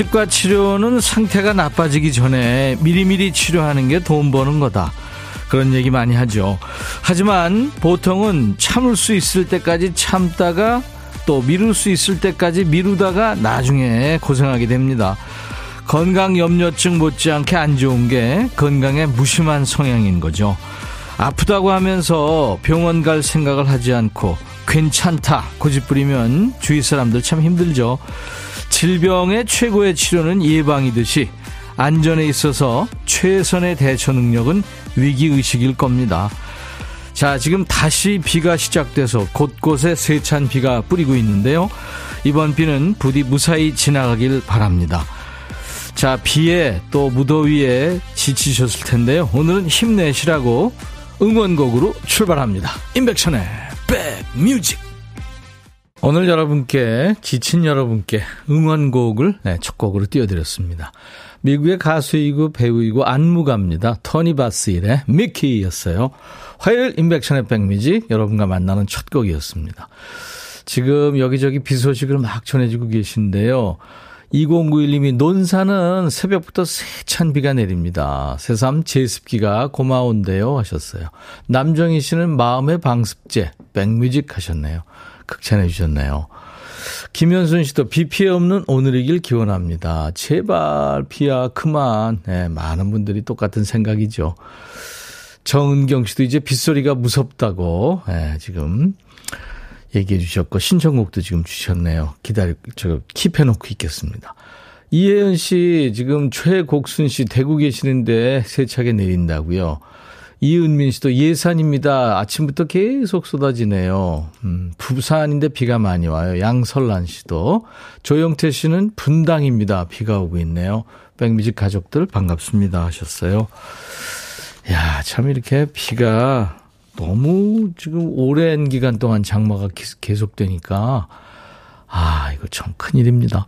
치과 치료는 상태가 나빠지기 전에 미리미리 치료하는 게 돈 버는 거다. 그런 얘기 많이 하죠. 하지만 보통은 참을 수 있을 때까지 참다가 또 미룰 수 있을 때까지 미루다가 나중에 고생하게 됩니다. 건강 염려증 못지않게 안 좋은 게 건강에 무심한 성향인 거죠. 아프다고 하면서 병원 갈 생각을 하지 않고 괜찮다 고집부리면 주위 사람들 참 힘들죠. 질병의 최고의 치료는 예방이듯이 안전에 있어서 최선의 대처 능력은 위기의식일 겁니다. 자, 지금 다시 비가 시작돼서 곳곳에 세찬 비가 뿌리고 있는데요. 이번 비는 부디 무사히 지나가길 바랍니다. 자, 비에 또 무더위에 지치셨을 텐데요. 오늘은 힘내시라고 응원곡으로 출발합니다. 임백천의 백뮤직. 오늘 여러분께 지친 여러분께 응원곡을 네, 첫 곡으로 띄워드렸습니다. 미국의 가수이고 배우이고 안무가입니다. 토니 바스일의 미키였어요. 화요일 인백션의 백미지 여러분과 만나는 첫 곡이었습니다. 지금 여기저기 비 소식을 막 전해주고 계신데요. 2091님이 논산은 새벽부터 세찬 비가 내립니다. 새삼 제습기가 고마운데요 하셨어요. 남정희 씨는 마음의 방습제 백뮤직 하셨네요. 극찬해 주셨네요. 김현순 씨도 비 피해 없는 오늘이길 기원합니다. 제발 비야 그만. 네, 많은 분들이 똑같은 생각이죠. 정은경 씨도 이제 빗소리가 무섭다고 네, 지금 얘기해 주셨고 신청곡도 지금 주셨네요. 기다려 저 킵해 놓고 있겠습니다. 이혜연 씨 지금 최곡순 씨 대구 계시는데 세차게 내린다고요. 이은민 씨도 예산입니다. 아침부터 계속 쏟아지네요. 음, 부산인데 비가 많이 와요. 양설란 씨도. 조영태 씨는 분당입니다. 비가 오고 있네요. 백뮤직 가족들 반갑습니다 하셨어요. 야, 참 이렇게 비가 너무 지금 오랜 기간 동안 장마가 계속되니까 아, 이거 참 큰일입니다.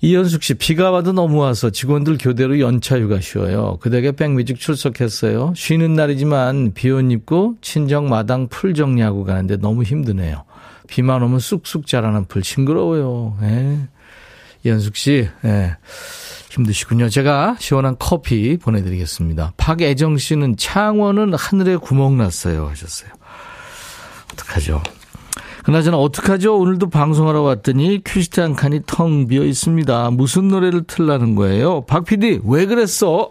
이현숙 씨, 비가 와도 너무 와서 직원들 교대로 연차 휴가 쉬어요. 그대에게 백뮤직 출석했어요. 쉬는 날이지만 비 옷 입고 친정 마당 풀 정리하고 가는데 너무 힘드네요. 비만 오면 쑥쑥 자라는 풀 싱그러워요. 예. 이현숙 씨, 예. 힘드시군요. 제가 시원한 커피 보내드리겠습니다. 박애정 씨는 창원은 하늘에 구멍 났어요. 하셨어요. 어떡하죠? 그나저나 어떡하죠? 오늘도 방송하러 왔더니 cue sheet 한 칸이 텅 비어 있습니다. 무슨 노래를 틀라는 거예요? 박 PD, 왜 그랬어?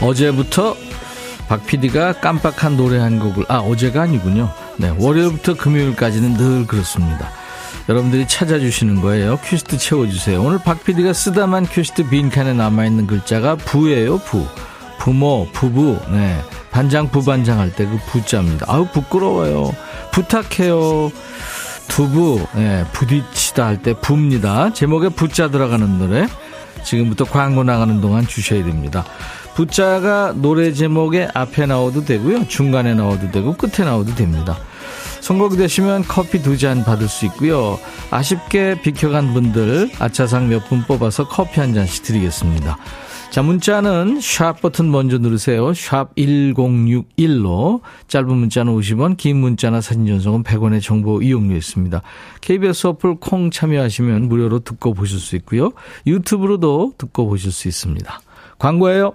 어제부터 박 PD가 깜빡한 노래 한 곡을, 아, 어제가 아니군요. 네, 월요일부터 금요일까지는 늘 그렇습니다. 여러분들이 찾아주시는 거예요. 퀴스트 채워주세요. 오늘 박 PD가 쓰다만 퀴스트 빈칸에 남아있는 글자가 부예요, 부. 부모, 부부, 네. 반장, 부반장 할 때 그 부자입니다. 아우, 부끄러워요. 부탁해요. 두부, 네. 부딪히다 할 때 부입니다. 제목에 부자 들어가는 노래. 지금부터 광고 나가는 동안 주셔야 됩니다. 부자가 노래 제목에 앞에 나와도 되고요. 중간에 나와도 되고 끝에 나와도 됩니다. 선곡되시면 커피 두 잔 받을 수 있고요. 아쉽게 비켜간 분들 아차상 몇 분 뽑아서 커피 한 잔씩 드리겠습니다. 자, 문자는 샵 버튼 먼저 누르세요. 샵 1061로 짧은 문자는 50원, 긴 문자나 사진 전송은 100원의 정보 이용료 있습니다. KBS 어플 콩 참여하시면 무료로 듣고 보실 수 있고요. 유튜브로도 듣고 보실 수 있습니다. 광고예요.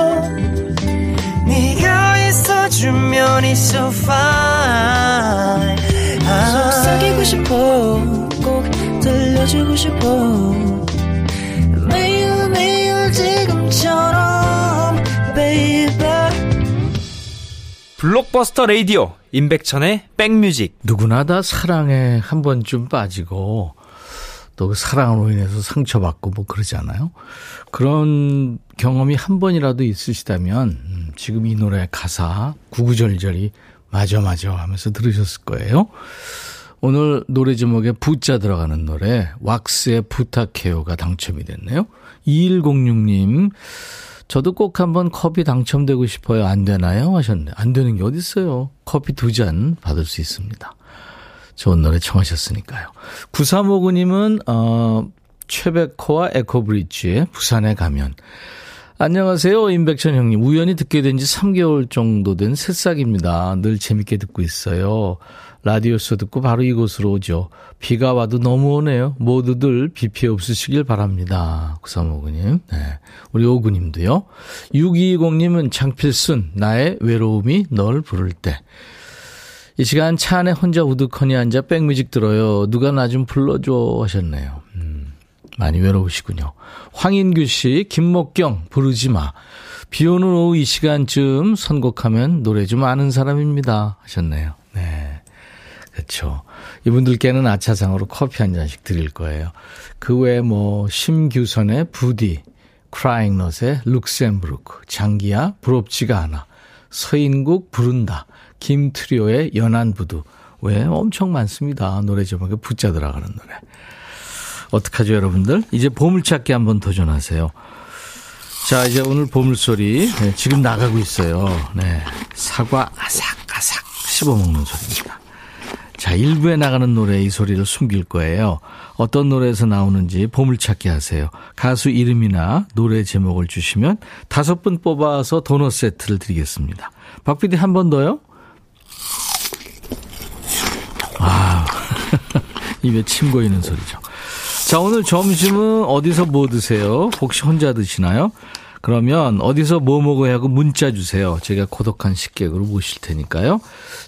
있어주면 it's so fine. 속삭이고 싶어 꼭 들려주고 싶어. 매일 매일 지금처럼 baby. 블록버스터 레이디오 임백천의 백뮤직. 누구나 다 사랑에 한 번쯤 빠지고 또 그 사랑으로 인해서 상처받고 뭐 그러잖아요. 그런 경험이 한 번이라도 있으시다면 음, 지금 이 노래 가사 구구절절이 맞아 맞아 하면서 들으셨을 거예요. 오늘 노래 제목에 부자 들어가는 노래 왁스의 부탁해요가 당첨이 됐네요. 2106님 저도 꼭 한번 커피 당첨되고 싶어요. 안 되나요? 하셨네. 안 되는 게 어딨어요. 커피 두 잔 받을 수 있습니다. 좋은 노래 청하셨으니까요. 9359님은, 어, 최백호와 에코브리지의 부산에 가면. 안녕하세요. 임백천 형님. 우연히 듣게 된 지 3개월 정도 된 새싹입니다. 늘 재밌게 듣고 있어요. 라디오쇼 듣고 바로 이곳으로 오죠. 비가 와도 너무 오네요. 모두들 비 피해 없으시길 바랍니다. 9359님. 네. 우리 오구님도요. 6220님은 장필순, 나의 외로움이 널 부를 때. 이 시간 차 안에 혼자 우두커니 앉아 백뮤직 들어요. 누가 나 좀 불러줘 하셨네요. 음, 많이 외로우시군요. 황인규 씨, 김목경, 부르지 마. 비 오는 오후 이 시간쯤 선곡하면 노래 좀 아는 사람입니다. 하셨네요. 네. 그렇죠. 이분들께는 아차상으로 커피 한 잔씩 드릴 거예요. 그 외에 뭐 심규선의 부디, 크라잉넛의 룩셈부르크, 장기야 부럽지가 않아, 서인국 부른다, 김트리오의 연안부두. 왜 엄청 많습니다. 노래 제목에 붙자 들어가는 노래. 어떡하죠, 여러분들? 이제 보물찾기 한번 도전하세요. 자, 이제 오늘 보물소리. 네, 지금 나가고 있어요. 네. 사과 아삭아삭 씹어먹는 소리입니다. 자, 일부에 나가는 노래 이 소리를 숨길 거예요. 어떤 노래에서 나오는지 보물찾기 하세요. 가수 이름이나 노래 제목을 주시면 다섯 분 뽑아서 도넛 세트를 드리겠습니다. 박 PD 한 번 더요? 아, 입에 침 고이는 소리죠. 자, 오늘 점심은 어디서 뭐 드세요? 혹시 혼자 드시나요? 그러면 어디서 뭐 먹어야 하고 문자 주세요. 제가 고독한 식객으로 모실 테니까요.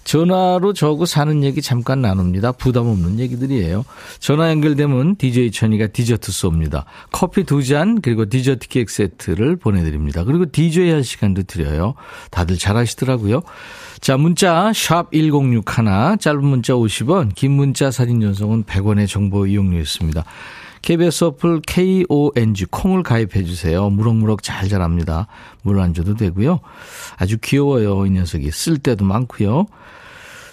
전화로 저하고 사는 얘기 잠깐 나눕니다. 부담 없는 얘기들이에요. 전화 연결되면 DJ 천이가 디저트 쏩니다. 커피 두 잔 그리고 디저트 케이크 세트를 보내드립니다. 그리고 DJ 할 시간도 드려요. 다들 잘하시더라고요. 자, 문자 샵 1061, 짧은 문자 50원, 긴 문자 사진 전송은 100원의 정보 이용료였습니다. KBS 어플 KONG 콩을 가입해 주세요. 무럭무럭 잘 자랍니다. 물 안 줘도 되고요. 아주 귀여워요. 이 녀석이 쓸 때도 많고요.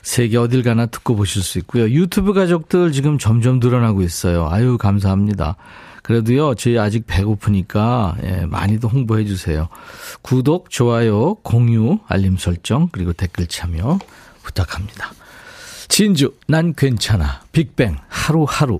세계 어딜 가나 듣고 보실 수 있고요. 유튜브 가족들 지금 점점 늘어나고 있어요. 아유 감사합니다. 그래도요, 저희 아직 배고프니까, 예, 많이도 홍보해 주세요. 구독, 좋아요, 공유, 알림 설정, 그리고 댓글 참여 부탁합니다. 진주, 난 괜찮아. 빅뱅, 하루하루.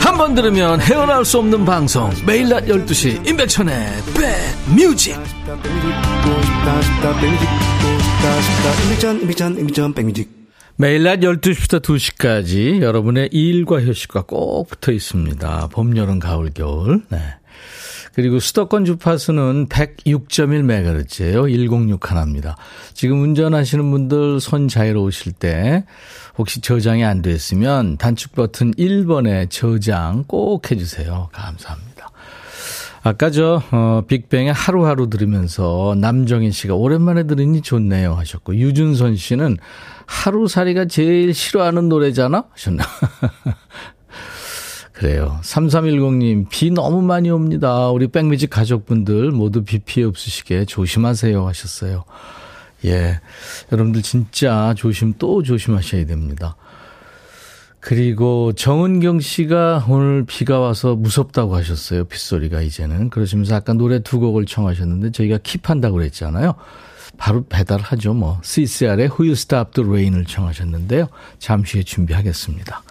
한 번 들으면 헤어나올 수 없는 방송 매일 낮 12시 임백천의 백뮤직 매일 낮 12시부터 2시까지 여러분의 일과 휴식과 꼭 붙어 있습니다. 봄, 여름, 가을, 겨울. 네. 그리고 수도권 주파수는 106.1MHz예요. 106 하나입니다. 지금 운전하시는 분들 손 자유로우실 때 혹시 저장이 안 됐으면 단축 버튼 1번에 저장 꼭 해주세요. 감사합니다. 아까 저 어, 빅뱅의 하루하루 들으면서 남정인 씨가 오랜만에 들으니 좋네요 하셨고 유준선 씨는 하루살이가 제일 싫어하는 노래잖아 하셨나 그래요. 3310님, 비 너무 많이 옵니다. 우리 백뮤직 가족분들 모두 비 피해 없으시게 조심하세요 하셨어요. 예. 여러분들 진짜 조심 또 조심하셔야 됩니다. 그리고 정은경 씨가 오늘 비가 와서 무섭다고 하셨어요. 빗소리가 이제는. 그러시면서 아까 노래 두 곡을 청하셨는데 저희가 킵한다고 그랬잖아요. 바로 배달하죠. 뭐. CCR의 Who You Stop the Rain을 청하셨는데요. 잠시 후에 준비하겠습니다.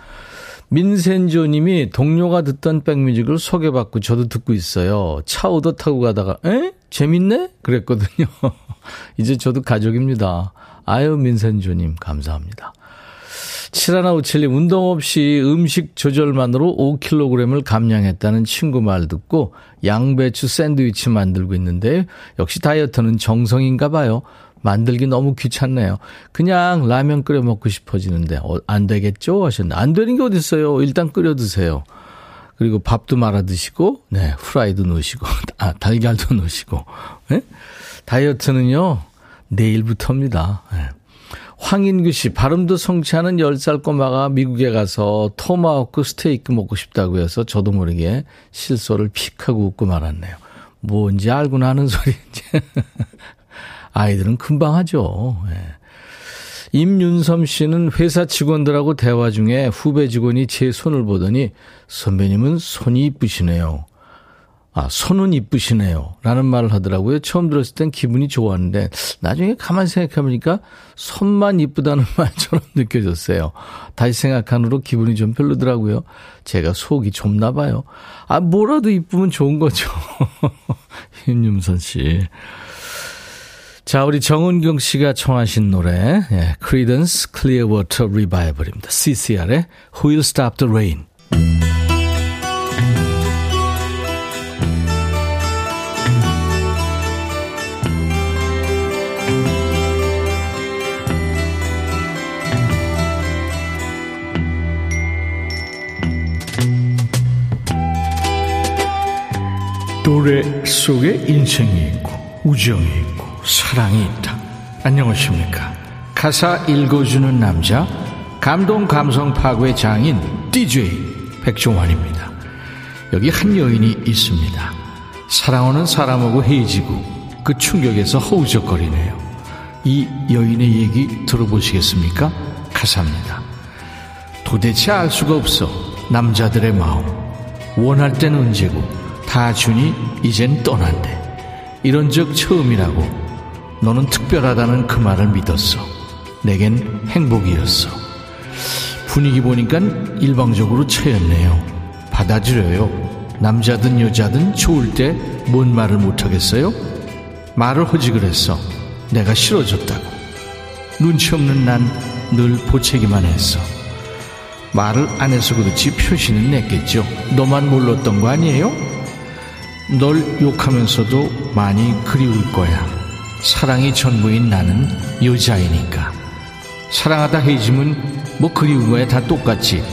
민센조님이 동료가 듣던 백뮤직을 소개받고 저도 듣고 있어요. 차 오더 타고 가다가 에 재밌네 그랬거든요. 이제 저도 가족입니다. 아유 민센조님 감사합니다. 7157님 운동 없이 음식 조절만으로 5kg을 감량했다는 친구 말 듣고 양배추 샌드위치 만들고 있는데 역시 다이어트는 정성인가 봐요. 만들기 너무 귀찮네요. 그냥 라면 끓여 먹고 싶어지는데 어, 안 되겠죠 하셨는데 안 되는 게 어딨어요. 일단 끓여 드세요. 그리고 밥도 말아 드시고 네 후라이도 넣으시고 아 달걀도 넣으시고 네? 다이어트는요 내일부터입니다. 네. 황인규 씨, 발음도 성취하는 10살 꼬마가 미국에 가서 토마호크 스테이크 먹고 싶다고 해서 저도 모르게 실소를 픽 하고 웃고 말았네요. 뭔지 알고 나는 소리인지. 아이들은 금방 하죠. 예. 임윤섬 씨는 회사 직원들하고 대화 중에 후배 직원이 제 손을 보더니 선배님은 손이 이쁘시네요. 아, 손은 이쁘시네요. 라는 말을 하더라고요. 처음 들었을 땐 기분이 좋았는데, 나중에 가만히 생각해보니까 손만 이쁘다는 말처럼 느껴졌어요. 다시 생각한 후로 기분이 좀 별로더라고요. 제가 속이 좁나 봐요. 아, 뭐라도 이쁘면 좋은 거죠. 임윤선 씨. 자, 우리 정은경 씨가 청하신 노래, 예, Creedence Clearwater Revival입니다. CCR의 Who Will Stop the Rain. 노래 속에 인생이 있고 우정이 있고 사랑이 있다. 안녕하십니까. 가사 읽어주는 남자 감동 감성 파괴 장인 DJ 백종환입니다. 여기 한 여인이 있습니다. 사랑하는 사람하고 헤어지고 그 충격에서 허우적거리네요. 이 여인의 얘기 들어보시겠습니까? 가사입니다. 도대체 알 수가 없어 남자들의 마음 원할 땐 언제고 다 주니 이젠 떠난대. 이런 적 처음이라고. 너는 특별하다는 그 말을 믿었어. 내겐 행복이었어. 분위기 보니까 일방적으로 처였네요. 받아들여요. 남자든 여자든 좋을 때 뭔 말을 못하겠어요? 말을 하지 그랬어. 내가 싫어졌다고. 눈치 없는 난 늘 보채기만 했어. 말을 안 해서 그렇지 표시는 냈겠죠. 너만 몰랐던 거 아니에요? 널 욕하면서도 많이 그리울 거야. 사랑이 전부인 나는 여자이니까. 사랑하다 헤어지면 뭐 그리운 거야 다 똑같지.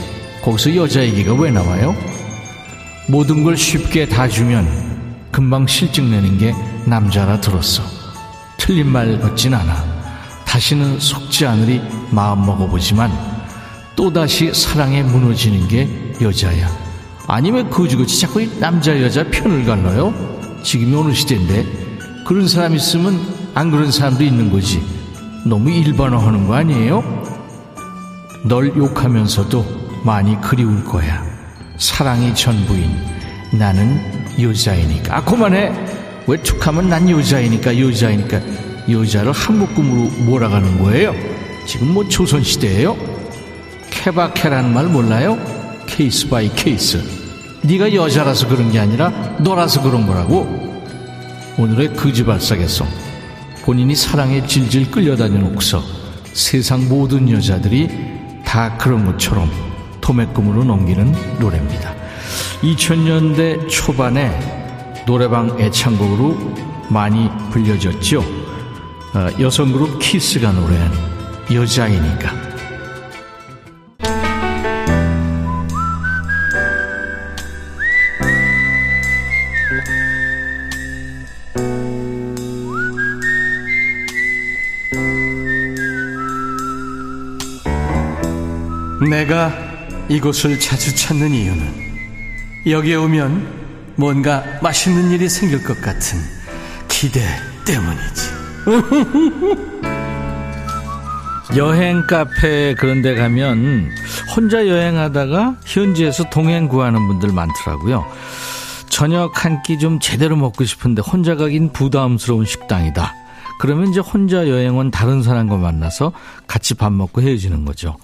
거기서 여자 얘기가 왜 나와요? 모든 걸 쉽게 다 주면 금방 실증 내는 게 남자라 들었어. 틀린 말 같진 않아. 다시는 속지 않으리 마음 먹어보지만 또다시 사랑에 무너지는 게 여자야. 아니면 거지같이 자꾸 남자 여자 편을 갈라요? 지금이 어느 시대인데 그런 사람 있으면 안 그런 사람도 있는 거지. 너무 일반화하는 거 아니에요? 널 욕하면서도 많이 그리울 거야. 사랑이 전부인 나는 여자이니까. 아 그만해. 왜 툭하면 난 여자이니까 여자이니까 여자를 한 묶음으로 몰아가는 거예요? 지금 뭐 조선시대예요? 케바케라는 말 몰라요? case by case. 네가 여자라서 그런 게 아니라 너라서 그런 거라고. 오늘의 거지발싸개 song. 본인이 사랑에 질질 끌려다녀놓고서 세상 모든 여자들이 다 그런 것처럼 도매금으로 넘기는 노래입니다. 2000년대 초반에 노래방 애창곡으로 많이 불려졌죠. 어, 여성 그룹 키스가 노래한 여자이니까. 내가 이곳을 자주 찾는 이유는 여기에 오면 뭔가 맛있는 일이 생길 것 같은 기대 때문이지. 여행 카페 그런 데 가면 혼자 여행하다가 현지에서 동행 구하는 분들 많더라고요. 저녁 한 끼 좀 제대로 먹고 싶은데 혼자 가긴 부담스러운 식당이다. 그러면 이제 혼자 여행 온 다른 사람과 만나서 같이 밥 먹고 헤어지는 거죠.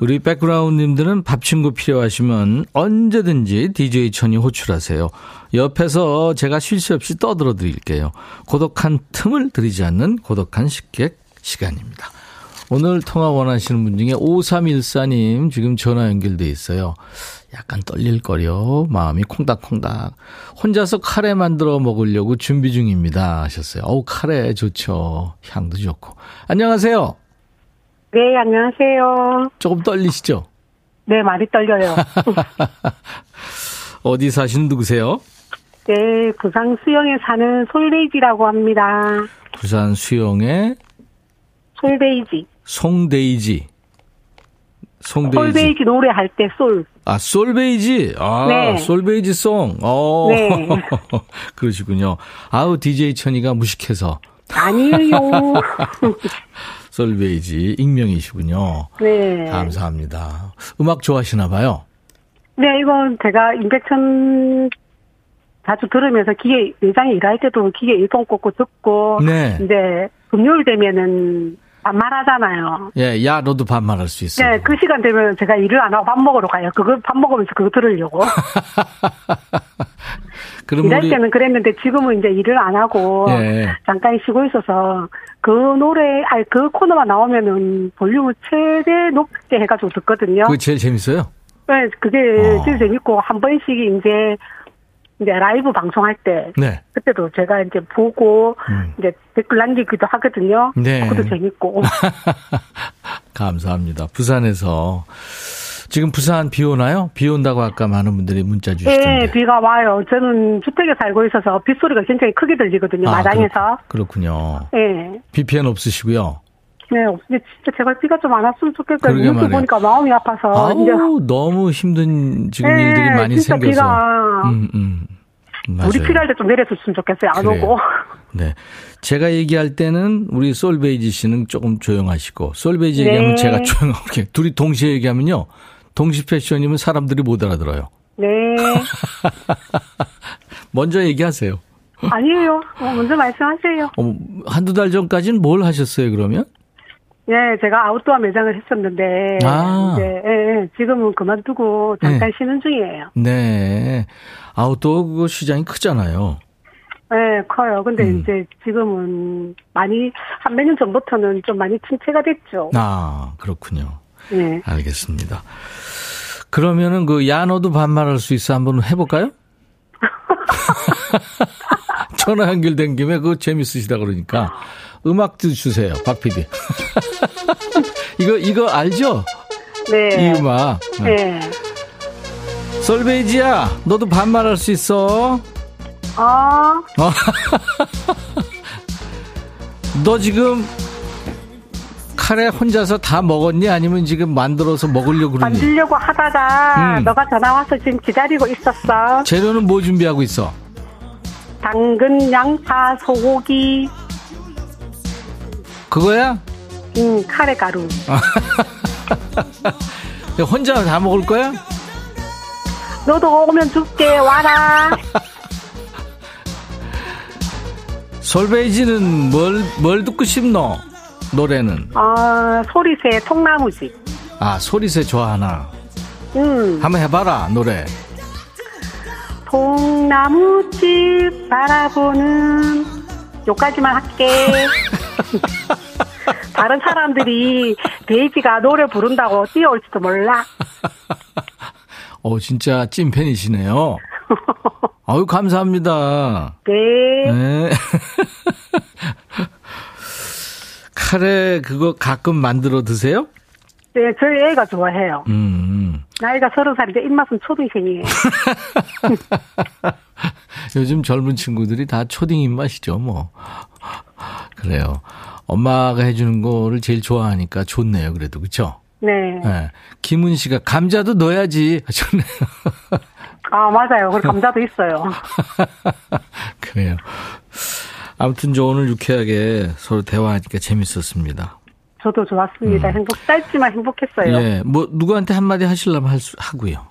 우리 백그라운드님들은 밥 친구 필요하시면 언제든지 DJ 천이 호출하세요. 옆에서 제가 쉴 새 없이 떠들어 드릴게요. 고독한 틈을 들이지 않는 고독한 식객 시간입니다. 오늘 통화 원하시는 분 중에 5314님 지금 전화 연결돼 있어요. 약간 떨릴거려. 마음이 콩닥콩닥. 혼자서 카레 만들어 먹으려고 준비 중입니다. 하셨어요. 어우, 카레 좋죠. 향도 좋고. 안녕하세요. 네, 안녕하세요. 조금 떨리시죠? 네, 많이 떨려요. 어디 사시는 누구세요? 네, 부산 수영에 사는 솔베이지라고 합니다. 부산 수영의 솔베이지. 송데이지. 송데이지. 솔베이지 노래할 때 솔. 아, 솔베이지. 아, 네. 솔베이지 송. 어. 네. 그러시군요. 아우, DJ 천이가 무식해서. 아니에요. 솔베이지 익명이시군요. 네. 감사합니다. 음악 좋아하시나 봐요. 네, 이건 제가 임백천 자주 들으면서 기계, 매장에 일할 때도 기계 일본 꽂고 듣고. 네. 이제 금요일 되면은 반말하잖아요. 예, 야, 너도 반말할 수 있어. 네, 그 시간 되면 제가 일을 안 하고 밥 먹으러 가요. 그거 밥 먹으면서 그거 들으려고. 그럼 일할 우리 때는 그랬는데 지금은 이제 일을 안 하고 예. 잠깐 쉬고 있어서 그 노래, 아니 그 코너만 나오면은 볼륨을 최대 높게 해가지고 듣거든요. 그게 제일 재밌어요. 네, 그게 어. 제일 재밌고 한 번씩 이제 이제 라이브 방송할 때 네. 그때도 제가 이제 보고 음. 이제 댓글 남기기도 하거든요. 네. 그것도 재밌고. 감사합니다. 부산에서 지금 부산 비 오나요? 비 온다고 아까 많은 분들이 문자 주시던데. 네, 비가 와요. 저는 주택에 살고 있어서 빗소리가 굉장히 크게 들리거든요. 아, 마당에서. 그렇, 군요 네. 비 피해는 없으시고요. 네, 진짜 제발 비가 좀 안 왔으면 좋겠어요. 그러게 뉴스. 보니까 마음이 아파서 이제 아우, 너무 힘든 지금 네, 일들이 많이 진짜 생겨서. 비가 음, 음. 맞아요. 우리 필요할 때 좀 내려줬으면 좋겠어요. 안 그래요. 오고. 네. 제가 얘기할 때는 우리 솔베이지 씨는 조금 조용하시고, 솔베이지 네. 얘기하면 제가 조용하고, 이렇게 둘이 동시에 얘기하면요. 동시 패션이면 사람들이 못 알아들어요. 네. 먼저 얘기하세요. 아니에요. 어, 먼저 말씀하세요. 어, 한두 달 전까지는 뭘 하셨어요, 그러면? 네, 제가 아웃도어 매장을 했었는데 아. 이제 예, 예, 지금은 그만두고 잠깐 네. 쉬는 중이에요. 네. 아웃도어 그 시장이 크잖아요. 네, 커요. 근데 음. 이제 지금은 많이 한 몇 년 전부터는 좀 많이 침체가 됐죠. 아, 그렇군요. 네. 알겠습니다. 그러면은 그, 야, 너도 반말할 수 있어. 한번 해볼까요? 전화 연결된 김에 그거 재밌으시다 그러니까. 음악도 주세요, 박 PD. 이거, 이거 알죠? 네. 이 음악. 네. 네. 솔베이지야, 너도 반말할 수 있어. 아, 너 지금 카레 혼자서 다 먹었니? 아니면 지금 만들어서 먹으려고 그러니? 만들려고 하다가 음. 너가 전화 와서 지금 기다리고 있었어. 재료는 뭐 준비하고 있어? 당근, 양파, 소고기, 그거야? 음, 카레 가루. 혼자 다 먹을 거야? 너도 오면 줄게 와라. 솔베이지는 뭘, 뭘 듣고 싶노? 노래는. 어, 소리새 통나무집. 아, 소리새 좋아하나? 음, 한번 해봐라, 노래. 통나무집 바라보는 요까지만 할게. 다른 사람들이 데이지가 노래 부른다고 뛰어올지도 몰라. 어, 진짜 찐팬이시네요. 아유, 감사합니다. 네. 네. 카레 그거 가끔 만들어 드세요? 네, 저희 애가 좋아해요. 음. 나이가 서른 살인데 입맛은 초등생이에요. 요즘 젊은 친구들이 다 초딩 입맛이죠, 뭐. 그래요. 엄마가 해주는 거를 제일 좋아하니까 좋네요, 그래도, 그쵸? 네. 네. 김은 씨가 감자도 넣어야지 하셨네요. 아, 맞아요. 그리고 감자도 있어요. 그래요. 아무튼 저 오늘 유쾌하게 서로 대화하니까 재밌었습니다. 저도 좋았습니다. 행복, 짧지만 행복했어요. 음. 예, 뭐 누구한테 한마디 하시려면 할 수, 하고요.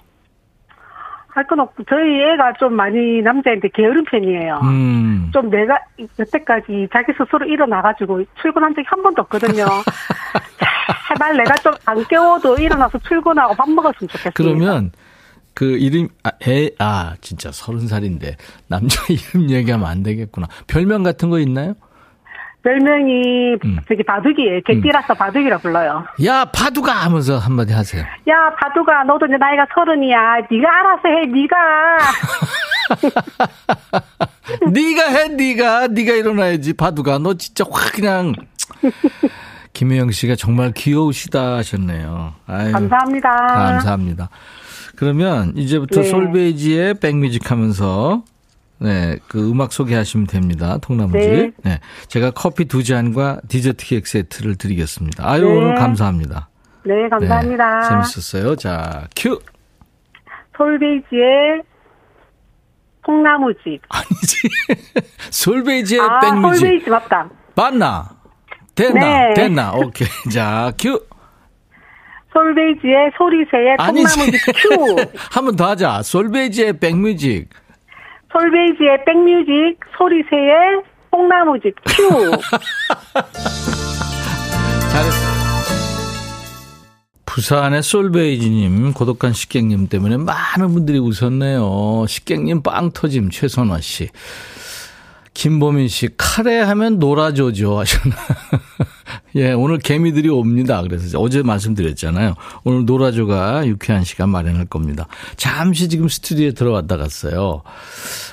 할 건 없고, 저희 애가 좀 많이 남자인데 게으른 편이에요. 음, 좀 내가 여태까지 자기 스스로 일어나가지고 출근한 적이 한 번도 없거든요. 잘 제발 내가 좀 안 깨워도 일어나서 출근하고 밥 먹었으면 좋겠습니다. 그러면 그 이름 아, 애, 아 진짜 서른 살인데 남자 이름 얘기하면 안 되겠구나. 별명 같은 거 있나요? 별명이 음. 저기 바둑이에요. 개띠라서 바둑이라 불러요. 야 바두가 하면서 한마디 하세요. 야 바둑아 너도 이제 나이가 서른이야. 네가 알아서 해. 네가. 네가 해, 네가 네가 일어나야지 바두가 너 진짜 확 그냥. 김혜영 씨가 정말 귀여우시다 하셨네요. 아유, 감사합니다. 감사합니다. 그러면 이제부터 네. 솔베이지의 백뮤직 하면서 네, 그 음악 소개하시면 됩니다. 통나무지. 네. 네. 제가 커피 두 잔과 디저트 케이크 세트를 드리겠습니다. 아유, 네. 오늘 감사합니다. 네 감사합니다. 네, 재밌었어요. 자, 큐. 솔베이지의 콩나무집. 아니지. 솔베이지의 아 백뮤직. 솔베이지 맞다. 맞나? 됐나? 네. 됐나? 오케이. 자, 큐. 솔베이지의 소리새의. 콩나무집 큐. 한 번 더 하자. 솔베이지의 백뮤직. 솔베이지의 백뮤직 소리새의 콩나무집 큐. 잘했어. 부산의 솔베이지님, 고독한 식객님 때문에 많은 분들이 웃었네요. 식객님 빵 터짐, 최선화 씨. 김보민 씨, 카레 하면 놀아줘죠. 하셨나. 예, 오늘 개미들이 옵니다. 그래서 어제 말씀드렸잖아요. 오늘 놀아줘가 유쾌한 시간 마련할 겁니다. 잠시 지금 스튜디오에 들어왔다 갔어요.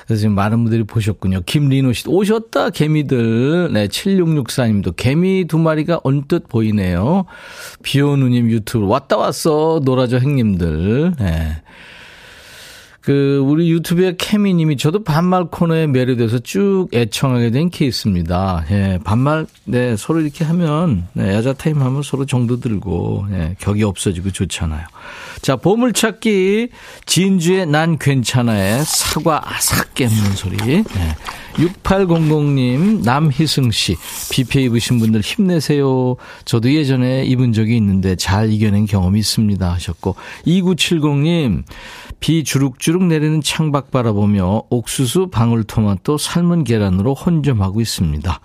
그래서 지금 많은 분들이 보셨군요. 김리노 씨, 오셨다, 개미들. 네, 7664님도 개미 두 마리가 언뜻 보이네요. 비오누님 유튜브, 왔다 왔어, 놀아줘 행님들. 네. 그 우리 유튜브의 케미 님이 저도 반말 코너에 매료돼서 쭉 애청하게 된 케이스입니다. 예, 반말 네 서로 이렇게 하면 네, 야자 타임 하면 서로 정도 들고 예, 격이 없어지고 좋잖아요. 자 보물찾기 진주의 난 괜찮아의 사과 아삭 깨무는 소리. 네. 6800님 남희승 씨 비 피해 입으신 분들 힘내세요. 저도 예전에 입은 적이 있는데 잘 이겨낸 경험이 있습니다 하셨고 2970님 비 주룩주룩 내리는 창밖 바라보며 옥수수, 방울토마토, 삶은 계란으로 혼점하고 있습니다.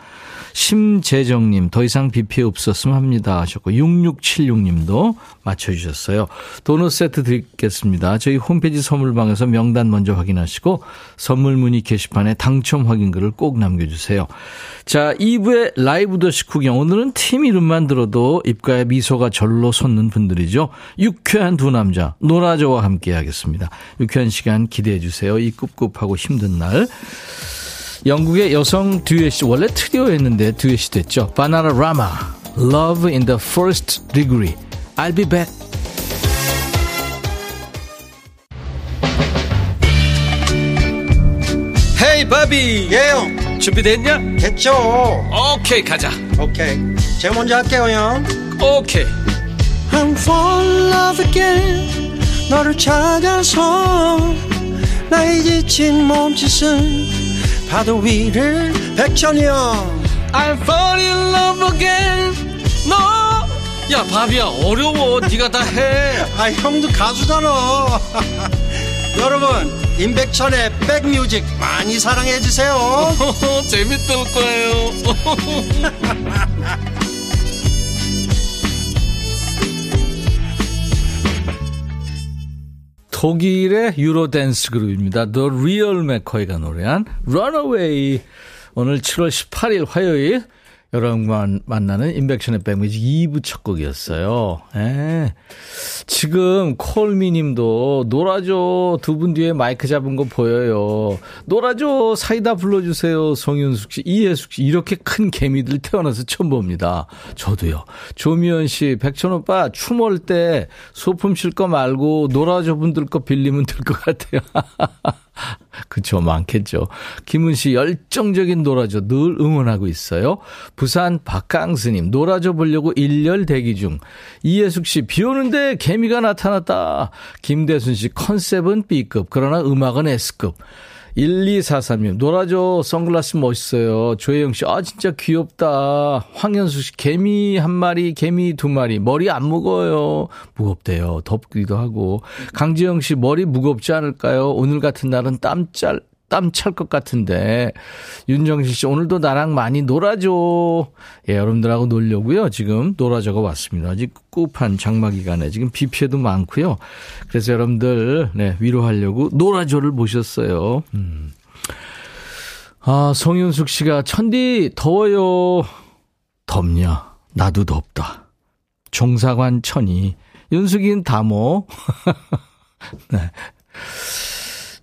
심재정님, 더 이상 비 피해 없었으면 합니다. 하셨고, 6676님도 맞춰주셨어요. 도넛 세트 드리겠습니다. 저희 홈페이지 선물방에서 명단 먼저 확인하시고, 선물 문의 게시판에 당첨 확인글을 꼭 남겨주세요. 자, 2부의 라이브 더시 구경. 오늘은 팀 이름만 들어도 입가에 미소가 절로 솟는 분들이죠. 유쾌한 두 남자, 노라조와 함께 하겠습니다. 유쾌한 시간 기대해 주세요. 이 꿉꿉하고 힘든 날. 영국의 여성 듀엣이 원래 트리오였는데 듀엣이 됐죠. 바나나 라마, Love in the First Degree. I'll be back. 헤이 바비 예영 준비됐냐? 됐죠 오케이 가자 오케이 제가 먼저 할게요 형 오케이 I'm fall in love again 너를 찾아서 나의 지친 몸짓은 파도 위를 백천이 형 I'm fall in love again. 너야 바비야 어려워. 네가 다 해. 아 형도 가수잖아. 여러분 임백천의 백뮤직 많이 사랑해 주세요. 재밌을 거예요 독일의 Euro dance 그룹입니다. The Real McCoy가 노래한 Runaway. 오늘 7월 18일 화요일 여러분과 만나는 임백천의 백뮤직 2부 첫 곡이었어요. 예. 지금 콜미 님도 놀아줘 두 분 뒤에 마이크 잡은 거 보여요. 놀아줘 사이다 불러주세요. 송윤숙 씨, 이혜숙 씨 이렇게 큰 개미들 태어나서 처음 봅니다. 저도요. 조미연 씨, 백천 오빠 춤출 때 소품 칠거 말고 놀아줘 분들 거 빌리면 될 것 같아요. 그쵸, 많겠죠. 김은 씨, 열정적인 놀아줘 늘 응원하고 있어요. 부산 박강스님, 놀아줘 보려고 일렬 대기 중. 이예숙 씨, 비 오는데 개미가 나타났다. 김대순 씨, 컨셉은 B급, 그러나 음악은 S급. 1243님, 놀아줘, 선글라스 멋있어요. 조혜영 씨, 아, 진짜 귀엽다. 황현수 씨, 개미 한 마리, 개미 두 마리, 머리 안 무거워요. 무겁대요. 덥기도 하고. 강지영 씨, 머리 무겁지 않을까요? 오늘 같은 날은 땀 짤, 땀 찰 것 같은데. 윤정신 씨, 오늘도 나랑 많이 놀아줘. 예, 여러분들하고 놀려고요. 지금 놀아줘가 왔습니다. 아직 꿉한 장마 기간에 지금 비 피해도 많고요. 그래서 여러분들, 네, 위로하려고 놀아줘를 모셨어요. 음. 아, 송윤숙 씨가 천디 더워요. 덥냐? 나도 덥다. 종사관 천이. 윤숙이는 다모. 네.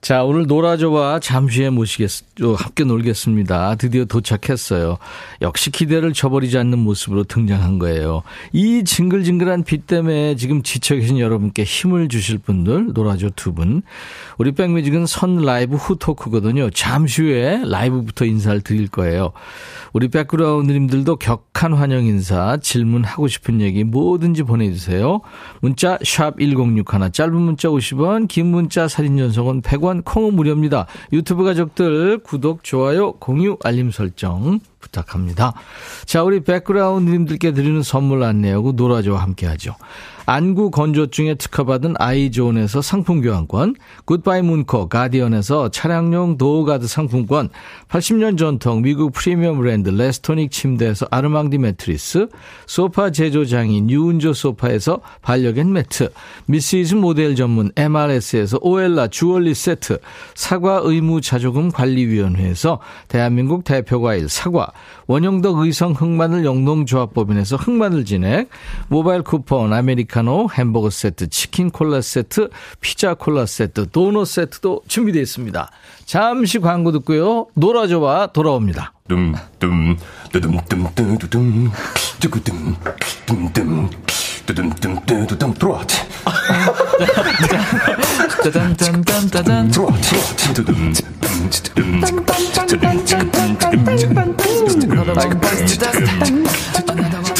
자, 오늘 노라조와 잠시 후에 모시겠, 함께 놀겠습니다. 드디어 도착했어요. 역시 기대를 저버리지 않는 모습으로 등장한 거예요. 이 징글징글한 빛 때문에 지금 지쳐 계신 여러분께 힘을 주실 분들, 노라조 두 분. 우리 백뮤직은 선 라이브 후 토크거든요. 잠시 후에 라이브부터 인사를 드릴 거예요. 우리 백그라운드님들도 격한 환영 인사, 질문하고 싶은 얘기 뭐든지 보내주세요. 문자 1061, 짧은 문자 50원, 긴 문자 사진 전송은 100원, 콩은 무료입니다. 유튜브 가족들 구독, 좋아요, 공유, 알림 설정 부탁합니다. 자, 우리 백그라운드님들께 드리는 선물 안내하고 노라조와 함께 하죠. 안구 건조증에 특허받은 아이존에서 상품 교환권, 굿바이 문코 가디언에서 차량용 도어가드 상품권, 80년 전통 미국 프리미엄 브랜드 레스토닉 침대에서 아르망디 매트리스, 소파 제조장인 유운조 소파에서 반려견 매트, 미시즈 모델 전문 MRS에서 오엘라 주얼리 세트, 사과 의무 자조금 관리위원회에서 대한민국 대표 과일 사과, 원형덕 의성 흑마늘 영농조합법인에서 흑마늘 진액, 모바일 쿠폰 아메리카노 햄버거 세트, 치킨 콜라 세트, 피자 콜라 세트, 도넛 세트도 준비되어 있습니다. 잠시 광고 듣고요. 놀아줘와 돌아옵니다. 둠둠 두둠둠 두두둠 두구둠 둠둠 두둠둠 두두둠 들어와 짜잔짠짠짜잔. 들어와 두둠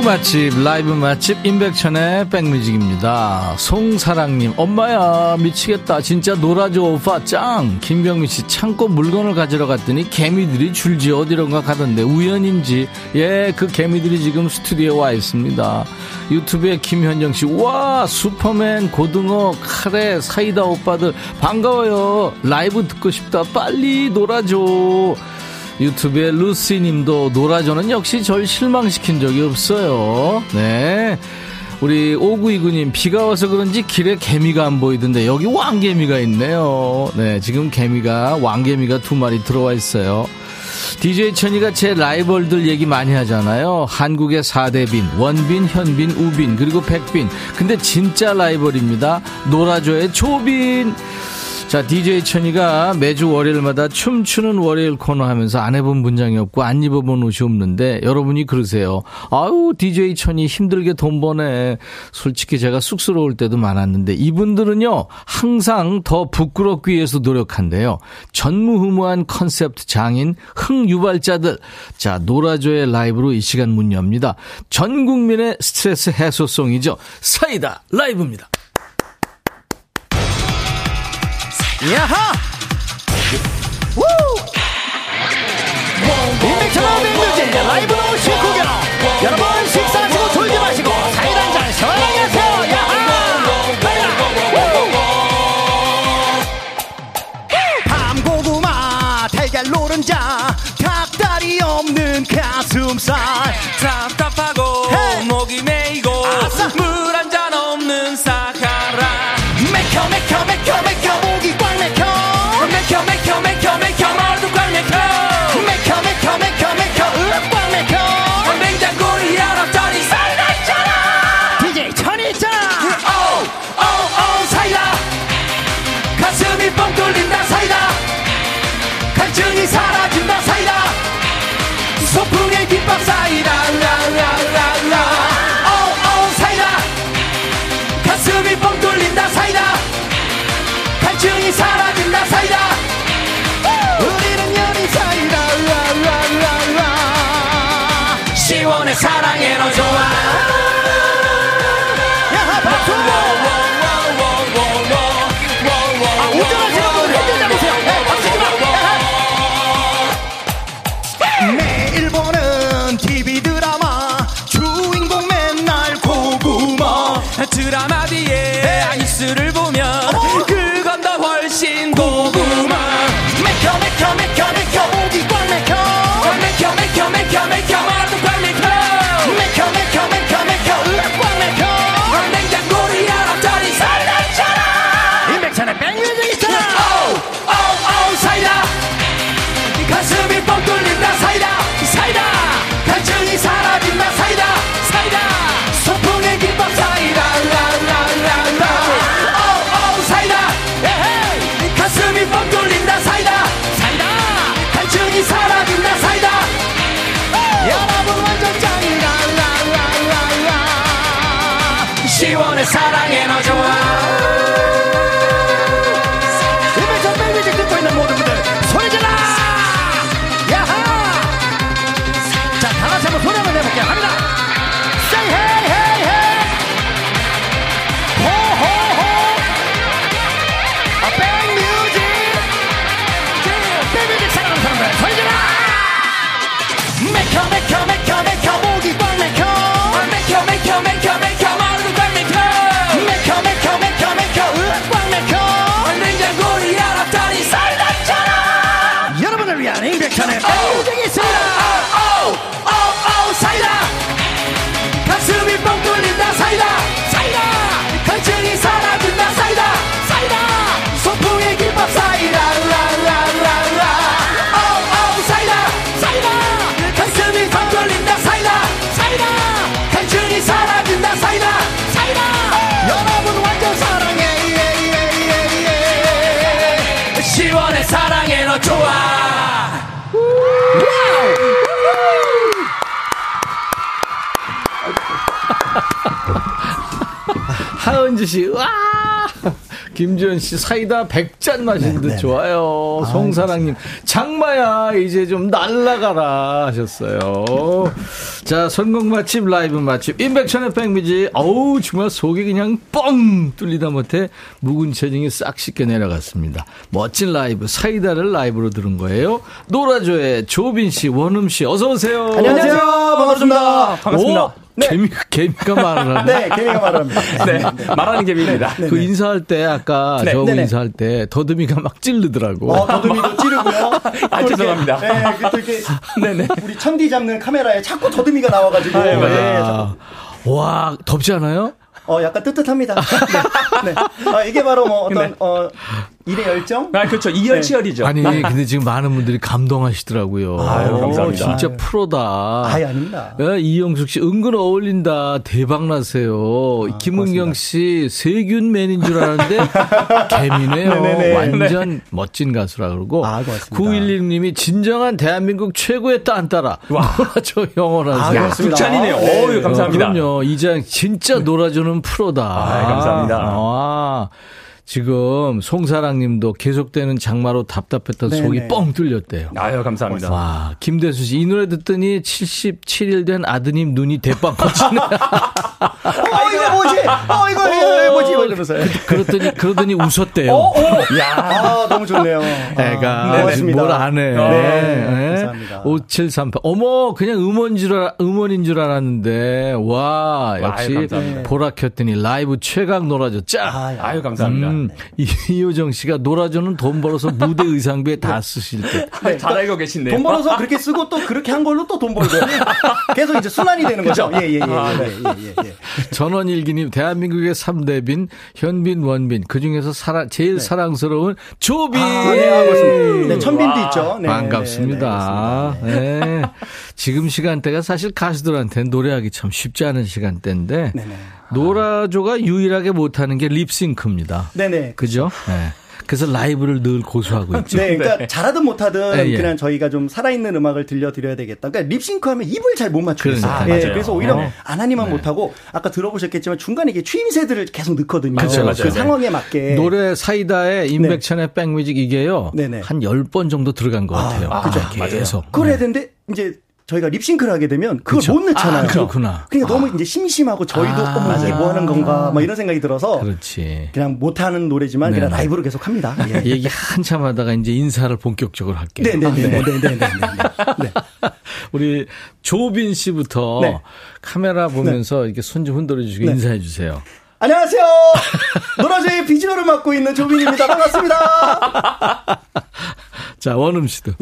선곡 맛집 라이브 맛집 임백천의 백뮤직입니다. 송사랑님 엄마야 미치겠다. 진짜 놀아줘 오빠. 짱! 김병민 씨 창고 물건을 가지러 갔더니 개미들이 줄지 어디론가 가던데 우연인지. 예 그 개미들이 지금 스튜디오에 와 있습니다. 유튜브에 김현정 씨 와 슈퍼맨 고등어 카레 사이다 오빠들. 반가워요. 라이브 듣고 싶다. 빨리 놀아줘 유튜브에 루시님도 놀아줘는 역시 절 실망시킨 적이 없어요. 네. 우리 5929님, 비가 와서 그런지 길에 개미가 안 보이던데, 여기 왕개미가 있네요. 네, 지금 개미가, 왕개미가 두 마리 들어와 있어요. DJ 천이가 제 라이벌들 얘기 많이 하잖아요. 한국의 4대빈, 원빈, 현빈, 우빈, 그리고 백빈. 근데 진짜 라이벌입니다. 놀아줘의 조빈. 자, DJ 천이가 매주 월요일마다 춤추는 월요일 코너 하면서 안 해본 분장이 없고 안 입어본 옷이 없는데 여러분이 그러세요. 아유, DJ 천이 힘들게 돈 버네. 솔직히 제가 쑥스러울 때도 많았는데 이분들은요, 항상 더 부끄럽기 위해서 노력한대요. 전무후무한 컨셉트 장인 흥유발자들. 자, 노라조의 라이브로 이 시간 문 엽니다. 전 국민의 스트레스 해소송이죠. 사이다 라이브입니다. 야하! 임백천의 백뮤직 라이브로 실공연 여러분 식사하시고 졸지 마시고 사이다 한잔 시원하게 하세요. 밤고구마 달걀 노른자 닭다리 없는 가슴살. 답답하고! 목이 메이고 아싸! 하은지 씨, 와! 김지현 씨, 사이다 100잔 마신 듯 좋아요. 송사랑님, 장마야, 이제 좀 날라가라 하셨어요. 자, 선곡 맛집, 라이브 맛집, 임백천의 백뮤직, 어우, 정말 속이 그냥 뻥 뚫리다 못해 묵은 체중이 싹 씻겨 내려갔습니다. 멋진 라이브, 사이다를 라이브로 들은 거예요. 노라조의 조빈 씨, 원흠 씨, 어서오세요. 안녕하세요. 반갑습니다. 반갑습니다. 오, 개미, 개미가 말을 하네. 네, 개미가 말합니다. 네, 말하는 개미입니다. 그 인사할 때 아까 네, 저 네네. 인사할 때 더듬이가 막 찌르더라고. 어, 더듬이도 찌르고요. 아, 죄송합니다. 네, 또 이렇게 네네. 우리 천디 잡는 카메라에 자꾸 더듬이가 나와가지고. 아. 네, 아, 와 덥지 않아요? 어, 약간 뜨뜻합니다. 네. 네. 아, 이게 바로 뭐 어떤, 어, 일의 열정? 아, 그렇죠. 이열치열이죠. 아니 근데 지금 많은 분들이 감동하시더라고요. 아유, 감사합니다. 진짜 프로다. 아예 아닙니다. 예, 이영숙 씨 은근 어울린다. 대박 나세요. 아, 김은경 씨 세균 맨인 줄 알았는데 개미네요. 네네네. 완전 멋진 가수라 그러고 아, 고맙습니다. 911님이 진정한 대한민국 최고의 딴따라 놀아줘 영어라서. 아. 극찬이네요. 네. 어유 감사합니다. 어, 그럼요. 이장 진짜 놀아주는 프로다. 아, 감사합니다. 아, 지금 송사랑님도 계속되는 장마로 답답했던 네네. 속이 뻥 뚫렸대요. 아유, 감사합니다. 와, 김대수 씨, 이 노래 듣더니 77일 된 아드님 눈이 대빵 커지네. 어, 이거 뭐지? 어, 이거, 이거 뭐지? 이러면서. 그랬더니, 그러더니 웃었대요. 어, 어. 야. 아, 너무 좋네요. 애가 아, 고맙습니다. 뭘안 해. 네, 감사합니다. 5738. 어머, 그냥 음원인 줄, 알, 음원인 줄 알았는데, 와, 역시 감사합니다. 보라 켰더니 라이브 최강 놀아줘. 짜! 아, 야. 아유, 감사합니다. 음, 이- 이효정 씨가 놀아주는 돈 벌어서 무대 의상비에 다 쓰실 때. 네, 잘 알고 계신데요. 돈 벌어서 그렇게 쓰고 또 그렇게 한 걸로 또 돈 벌고. 계속 이제 순환이 되는 거죠. 예, 예, 예. 예, 예, 예, 예. 전원일 기님, 대한민국의 3대빈, 현빈, 원빈, 그 중에서 사랑, 제일 사랑스러운 조빈! 아, 네, 반갑습니다. 네, 천빈도 있죠. 네, 반갑습니다. 네, 네. 네. 지금 시간대가 사실 가수들한테는 노래하기 참 쉽지 않은 시간대인데, 네네. 노라조가 유일하게 못하는 게 립싱크입니다. 네네. 그죠? 네. 그래서 라이브를 늘 고수하고 있죠. 네, 그러니까 잘하든 못하든 네, 예. 그냥 저희가 좀 살아있는 음악을 들려드려야 되겠다. 그러니까 립싱크하면 입을 잘 못 맞추겠어요. 그러니까, 예, 맞아요. 그래서 오히려 어. 안하니만 못하고 아까 들어보셨겠지만 중간에 이게 추임새들을 계속 넣거든요. 그렇죠, 맞아요. 그 상황에 맞게. 노래 사이다의 임백천의 백뮤직 이게요. 네네. 한 10번 정도 들어간 것 같아요. 아, 그죠. 계속. 그걸 해야 되는데 이제 저희가 립싱크를 하게 되면 그걸 그쵸. 못 넣잖아요. 아, 그렇구나. 그러니까 너무 이제 심심하고 저희도 아, 어머 이게 뭐 하는 건가 막 이런 생각이 들어서 그렇지. 그냥 못 하는 노래지만 그냥 네네. 라이브로 계속 합니다. 예. 얘기 한참 하다가 이제 인사를 본격적으로 할게요. 네 네 네. 네 네네. 네. 우리 조빈 씨부터 네. 카메라 보면서 이렇게 손 좀 흔들어 주시고 네. 인사해 주세요. 안녕하세요. 노라조의 비주얼을 맡고 있는 조빈입니다. 반갑습니다. 자, 원음 씨도.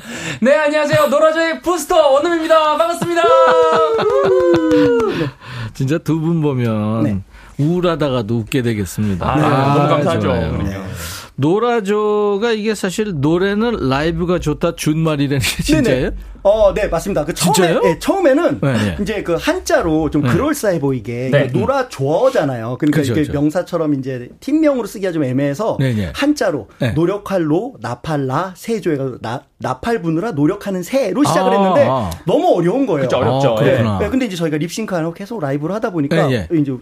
네, 안녕하세요. 노라조의 부스터 원음입니다. 반갑습니다. 진짜 두 분 보면 네. 우울하다가도 웃게 되겠습니다. 아, 너무 감사하죠. 좋아요. 노라조가 이게 사실 노래는 라이브가 좋다 준말이라는 게 진짜예요? 네네. 어, 네, 맞습니다. 그 처음에, 진짜요? 네, 처음에는 네, 네. 이제 그 한자로 좀 네. 그럴싸해 보이게 네. 노라조어잖아요. 그러니까 그죠, 이게 그죠. 명사처럼 이제 팀명으로 쓰기가 좀 애매해서 네, 네. 한자로 네. 노력할로 나팔라 세조해가 나 나팔 부느라 노력하는 새로 시작을 아, 했는데 아. 너무 어려운 거예요. 그쵸, 어렵죠. 아, 그렇구나. 네, 근데 이제 저희가 립싱크하고 계속 라이브를 하다 보니까 예, 이제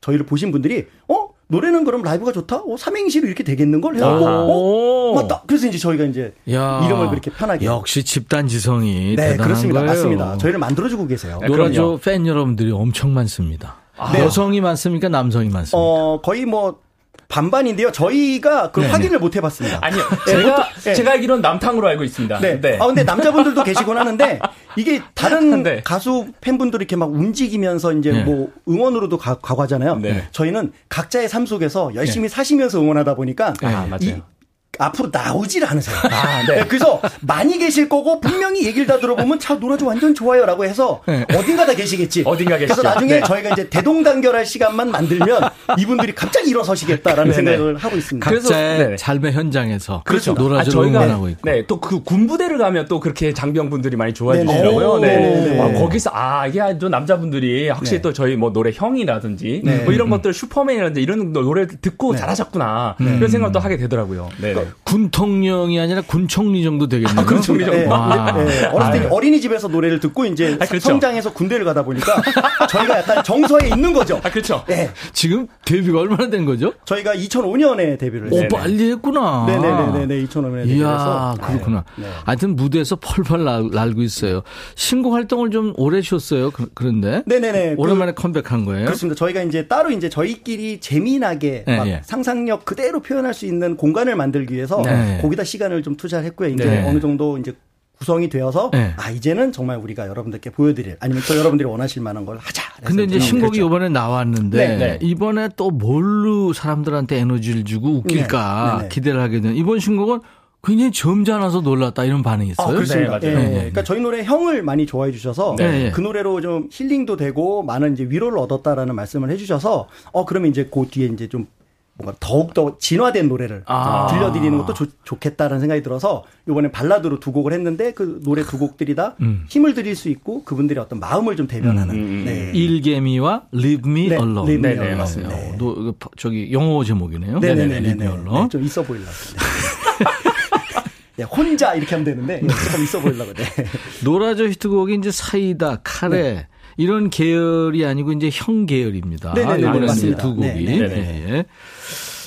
저희를 보신 분들이 어 노래는 그럼 라이브가 좋다? 어 삼행시로 이렇게 되겠는 걸 해갖고. 어 맞다. 그래서 이제 저희가 이제 야, 이름을 그렇게 편하게 역시 집단 지성이 네 대단한 그렇습니다. 거예요. 맞습니다. 저희를 만들어주고 계세요. 노라조 그럼요. 팬 여러분들이 엄청 많습니다. 네. 여성이 많습니까? 남성이 많습니까? 어 거의 뭐 반반인데요. 저희가 그 네, 확인을 못 해봤습니다. 아니요. 네, 제가, 네. 제가 알기로는 남탕으로 알고 있습니다. 네. 아 근데 남자분들도 계시곤 하는데 이게 다른 네. 가수 팬분들이 이렇게 막 움직이면서 이제 네. 뭐 응원으로도 가, 가고 하잖아요. 네. 저희는 각자의 삶 속에서 열심히 사시면서 응원하다 보니까 아, 이 맞아요. 앞으로 나오질 않으세요. 아, 네. 그래서 많이 계실 거고 분명히 얘기를 다 들어보면 차 노라조 완전 좋아요라고 해서 네. 어딘가 다 계시겠지. 어딘가 그래서 계시죠. 나중에 네. 저희가 이제 대동단결할 시간만 만들면 이분들이 갑자기 일어서시겠다라는 네네. 생각을 하고 있습니다. 그래서- 네네. 삶의 현장에서 그렇죠. 노라조를 응원하고 있고. 네, 또 그 군부대를 가면 또 그렇게 장병분들이 많이 좋아해. 주시더라고요. 오, 네. 와, 거기서 아, 이게 아주 남자분들이 확실히 네. 또 저희 뭐 노래 형이라든지 네. 뭐 이런 것들 슈퍼맨이라든지 이런 노래를 듣고 네. 잘하셨구나. 이런 생각도 하게 되더라고요. 네. 군통령이 아니라 군총리 정도 되겠네요. 군총리 정도. 네, 와. 네, 어렸을 때 아유. 어린이집에서 노래를 듣고 이제 아, 그렇죠. 성장해서 군대를 가다 보니까 저희가 약간 정서에 있는 거죠. 아, 그렇죠. 네, 지금 데뷔가 얼마나 된 거죠? 저희가 2005년에 데뷔를 오, 했어요. 빨리 했구나. 네네네네 2005년에 데뷔를 이야, 그렇구나. 네. 하여튼 무대에서 펄펄 날, 날고 있어요. 신곡 활동을 좀 오래 쉬었어요. 그, 런데 네네네. 오랜만에 컴백한 거예요. 그렇습니다. 저희가 이제 따로 이제 저희끼리 재미나게 네, 막 예. 상상력 그대로 표현할 수 있는 공간을 만들기 위해서 네. 거기다 시간을 좀 투자를 했고요. 이제 네. 어느 정도 이제 구성이 되어서 네. 아 이제는 정말 우리가 여러분들께 보여드릴 아니면 또 여러분들이 원하실 만한 걸 하자. 근데 이제 그냥 신곡이. 이번에 나왔는데 네, 네. 이번에 또 뭘로 사람들한테 에너지를 주고 웃길까 네, 네, 네. 기대를 하게 된 이번 신곡은 굉장히 점잖아서 놀랐다 이런 반응이 있어요. 아, 그렇습니다. 네, 예, 맞아요. 예. 그러니까 저희 노래 형을 많이 좋아해 주셔서 네. 그 노래로 좀 힐링도 되고 많은 이제 위로를 얻었다라는 말씀을 해주셔서 어 그러면 이제 그 뒤에 이제 좀 뭔가 더욱 더 진화된 노래를 아. 들려드리는 것도 좋, 좋겠다라는 생각이 들어서 이번에 발라드로 두 곡을 했는데 그 노래 두 곡들이 다 음. 힘을 드릴 수 있고 그분들의 어떤 마음을 좀 대변하는. 음, 음, 네. 일개미와 Leave Me 네, Alone. Leave Me 네네, Alone. 맞습니다. 어, 노- 그 파- 저기 영어 제목이네요. 네네네네. Leave Me Alone. 좀 있어. 네. 네, 혼자 이렇게 하면 되는데 조금 있어 보이려고. 네. 노라조 히트곡이 이제 사이다, 카레 이런 계열이 아니고 이제 형 계열입니다. 이제 맞습니다. 두 곡이. 네 네.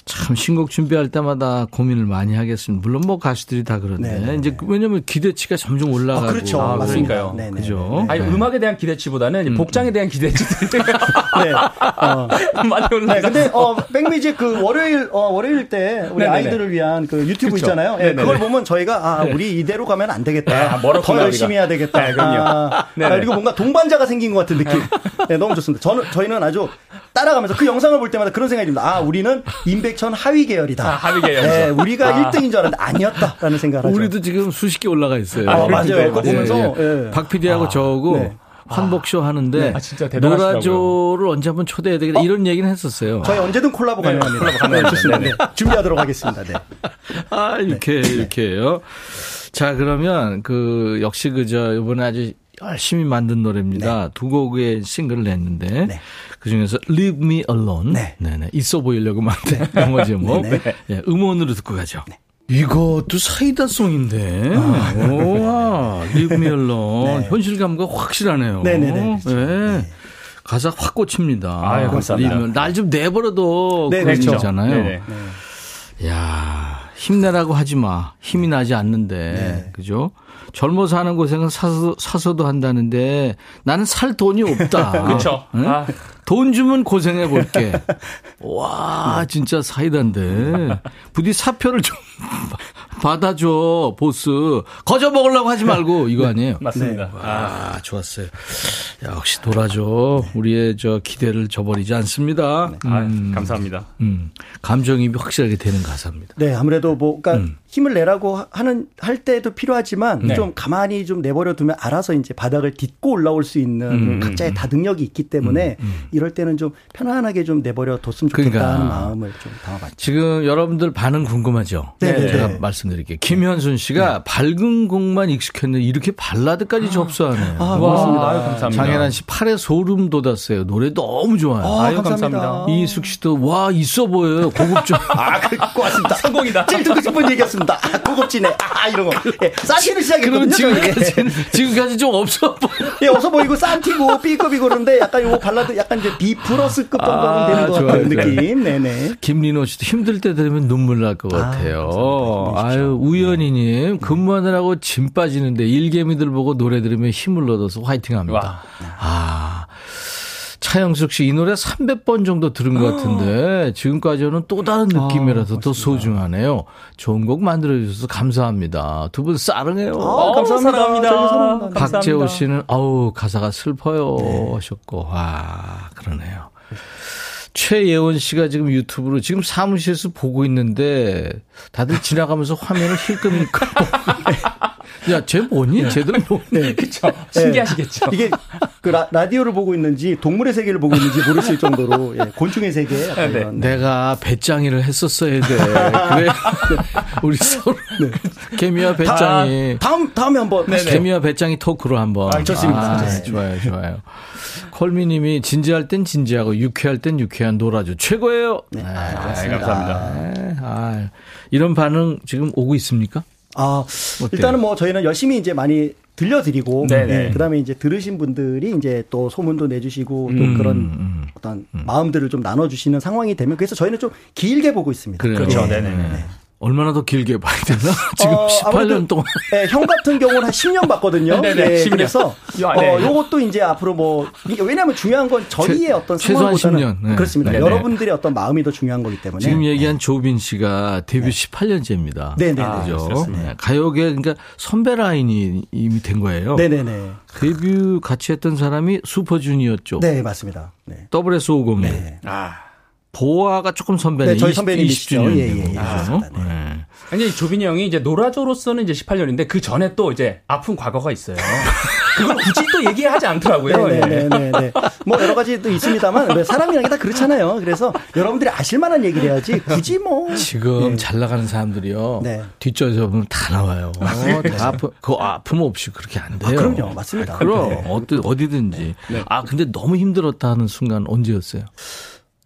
참 신곡 준비할 때마다 고민을 많이 하겠습니다. 물론 뭐 가수들이 다 그런데 네네. 이제 그- 왜냐면 기대치가 점점 올라가고 아, 그렇죠. 아, 맞습니다. 그러니까요. 네네. 그죠? 아니, 네. 음악에 대한 기대치보다는 복장에 대한 기대치들이 네. 어. 많이 네, 올라가. 근데 어 백뮤직 그 월요일 어 월요일 때 우리 네네네. 아이들을 위한 그 유튜브 그쵸. 있잖아요. 예, 네네네. 그걸 보면 저희가 아 우리 이대로 가면 안 되겠다. 네, 아, 더 열심히. 해야 되겠다. 네, 그럼요. 아. 아, 그리고 뭔가 동반자가 생긴 것 같은 느낌. 네, 너무 좋습니다. 저는 저희는 아주 따라가면서 그 영상을 볼 때마다 그런 생각이 듭니다. 아 우리는 임백 천 하위 계열이다. 아, 하위 계열이죠. 네, 우리가 아. 1등인 줄 알았는데 아니었다라는 생각을 하죠. 우리도 지금 수십 개 올라가 있어요. 아, 맞아요. 네. 보면서 예. 박 PD하고 저하고 네. 환복쇼 하는데 아, 진짜 대단하시더라고요. 노라조를 언제 한번 초대해야 되겠다 이런 얘기는 했었어요. 저희 언제든 콜라보 가능합니다. 네, 좋습니다. 네, 준비하도록 하겠습니다. 네. 아, 이렇게, 이렇게요. 자, 그러면 그, 역시 그저, 이번에 아주 열심히 만든 노래입니다. 두 곡의 싱글을 냈는데, 네. 그 중에서 Leave Me Alone. 네. 네네. 있어 보이려고 만든 영어 제목. 네, 예, 음원으로 듣고 가죠. 이것도 사이다 송인데. 우와, Leave Me Alone. 네. 현실감과 확실하네요. 네네네. 네. 가사 확 꽂힙니다. 아유, 감사합니다. 날좀 내버려둬. 네, 그런 그렇죠. 거잖아요. 네네. 야 힘내라고 하지 마. 힘이 나지 않는데. 네. 그죠? 젊어서 하는 고생은 사서, 사서도 한다는데 나는 살 돈이 없다. 그렇죠. 응? 아. 돈 주면 고생해 볼게. 와, 진짜 사이다인데. 부디 사표를 좀 받아줘, 보스. 거저 먹으려고 하지 말고, 이거 아니에요? 맞습니다. 아, 좋았어요. 역시 돌아줘. 우리의 저 기대를 저버리지 않습니다. 아, 음, 감사합니다. 음, 감정입이 확실하게 되는 가사입니다. 네, 아무래도 뭐, 그러니까 음. 힘을 내라고 하는 할 때도 필요하지만 네. 좀 가만히 좀 내버려 두면 알아서 이제 바닥을 딛고 올라올 수 있는 음, 각자의 다 능력이 있기 때문에 이럴 때는 좀 편안하게 좀 내버려 뒀으면 좋겠다 그러니까. 마음을 좀 담아봤죠. 지금 여러분들 반응 궁금하죠? 네, 네, 제가 네. 말씀드릴게요. 김현순 씨가 밝은 곡만 익숙했는데 이렇게 발라드까지 접수하네요. 아, 와, 고맙습니다. 아유, 감사합니다. 장혜란 씨 팔에 소름 돋았어요. 노래 너무 좋아요. 아, 아유, 감사합니다. 감사합니다. 이숙 씨도 와 있어 보여요. 고급져. 아, 그, 고맙습니다. 성공이다. 제일 듣고 싶은 얘기였습니다. 아, 고급지네. 아, 이런 거. 예, 싸시를 시작했거든요. 지금까지 지금까지 좀 없어 보여. 예, 어서 보이고 싼티고 B급이고 그런데 약간 요거 발라드 약간 이제 B 플러스급 정도 아, 되는 것 좋아요, 같은 좋아요. 느낌. 네네. 김민호 씨도 힘들 때 들으면 눈물 날 것 같아요. 아유, 네. 우연히님, 근무하느라고 짐 빠지는데 일개미들 보고 노래 들으면 힘을 얻어서 화이팅 합니다. 와. 아. 차영숙 씨, 이 노래 300번 정도 들은 것 같은데, 지금까지는 또 다른 느낌이라서 더 소중하네요. 좋은 곡 만들어주셔서 감사합니다. 두분 싸릉해요. 아, 감사합니다. 사랑합니다. 사랑합니다. 네. 박재호. 씨는 아우 가사가 슬퍼요 하셨고 와 그러네요. 최예원 씨가 지금 유튜브로 지금 사무실에서 보고 있는데 다들 지나가면서 화면을 힐끔힐끔 야 쟤 뭐니? 쟤들 뭐니? 네. 그렇죠. 신기하시겠죠. 이게 그 라, 라디오를 보고 있는지 동물의 세계를 보고 있는지 모르실 정도로 예, 곤충의 세계 네. 이런 내가 배짱이를 했었어야 돼. 그래 우리 서로 개미와 배짱이 다, 음 다음에 한번 개미와 배짱이 토크로 한번. 아, 좋습니다. 아, 좋습니다. 좋아요, 좋아요. 콜미님이 진지할 땐 진지하고 유쾌할 땐 유쾌한 놀아줘 최고예요. 네, 아, 감사합니다. 네, 아, 이런 반응 지금 오고 있습니까? 아, 어때요? 일단은 뭐 저희는 열심히 이제 많이 들려드리고 네네. 예, 그다음에 이제 들으신 분들이 이제 또 소문도 내주시고 또 음, 그런 음. 어떤 마음들을 좀 나눠주시는 상황이 되면 그래서 저희는 좀 길게 보고 있습니다. 그렇죠. 예. 네네. 얼마나 더 길게 봐야 되나? 지금 어, 18년 아무래도, 동안. 예, 형 같은 경우는 한 10년 봤거든요. 네네, 예, 10년. 그래서 야, 어, 네. 요것도 이제 앞으로 뭐 이게 왜냐하면 중요한 건 저희의 최- 어떤 최소한 상황보다는 10년. 네. 그렇습니다. 네네. 여러분들의 어떤 마음이 더 중요한 거기 때문에 지금 얘기한 조빈 씨가 데뷔 18년째입니다. 네네네. 그죠? 그렇습니다. 네, 가요계 그러니까 선배 라인이 이미 된 거예요. 네네네. 데뷔 같이 했던 사람이 슈퍼주니어죠. 네 맞습니다. 네. WS501. 네. 아. 보아가 조금 선배네. 네, 저희 20, 선배님이시죠. 20주년. 예, 예, 예, 그렇습니다. 네. 네. 아니 조빈이 형이 이제 노라조로서는 이제 18년인데 그 전에 또 이제 아픈 과거가 있어요. 그걸 굳이 또 얘기하지 않더라고요. 예. 네네네 네. 뭐 여러 가지도 있습니다만 왜 사람이라는 게다 그렇잖아요. 그래서 여러분들이 아실 만한 얘기를 해야지 굳이 뭐 지금 네. 잘 나가는 사람들이요. 네. 뒷좌에서 보면 다 나와요. 어, 다 아프, 그 아픔 없이 그렇게 안 돼요. 아, 그럼요. 맞습니다. 아, 그럼 네. 어디, 어디든지. 아 근데 너무 힘들었다 하는 순간 언제였어요?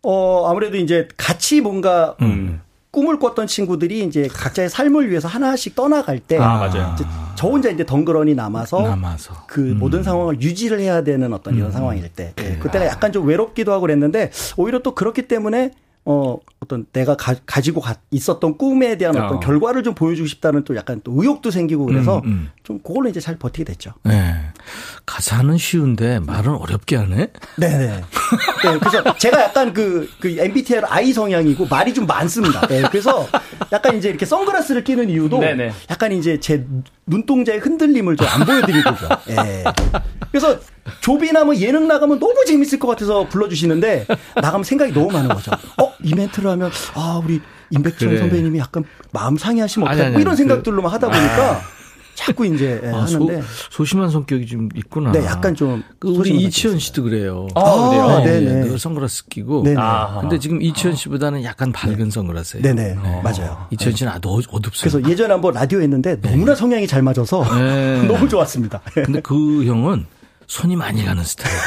어 아무래도 이제 같이 뭔가 음. 꿈을 꿨던 친구들이 이제 각자의 삶을 위해서 하나씩 떠나갈 때 아, 저 혼자 이제 덩그러니 남아서 남아서. 그 모든 상황을 유지를 해야 되는 어떤 이런 상황일 때 예, 그때가 약간 좀 외롭기도 하고 그랬는데 오히려 또 그렇기 때문에 어 어떤 내가 가, 지고 있었던 꿈에 대한 어떤 어. 결과를 좀 보여주고 싶다는 또 약간 또 의욕도 생기고 그래서 음, 음. 좀 그걸로 이제 잘 버티게 됐죠. 네. 가사는 쉬운데 말은 어렵게 하네. 네네. 네, 그래서 제가 약간 그, 그 MBTI로 I 성향이고 말이 좀 많습니다. 네, 그래서 약간 이제 이렇게 선글라스를 끼는 이유도 네네. 약간 이제 제 눈동자의 흔들림을 좀 안 보여드리고요. 예. 그래서 조비나 뭐 예능 나가면 너무 재밌을 것 같아서 불러주시는데 나가면 생각이 너무 많은 거죠. 어, 이 멘트를 하면 아, 우리 임백천 그래. 선배님이 약간 마음 상해하시면 뭐 이런 생각들로만 하다 보니까 자꾸 이제 예, 아, 소, 하는데. 소 심한 성격이 좀 있구나. 네, 약간 좀그 우리 이치현 씨도 그래요. 아, 그래요? 아, 네, 네네. 늘 선글라스 끼고. 네네. 아. 근데 지금 이치현 씨보다는 약간 밝은 선글라스예요. 네네. 맞아요. 이치현 씨는 아주 어- 어둡습니다. 그래서 예전에 한번 라디오 했는데 너무나 성향이 잘 맞아서 네. 너무 좋았습니다. 근데 그 형은 손이 많이 가는 스타일이에요.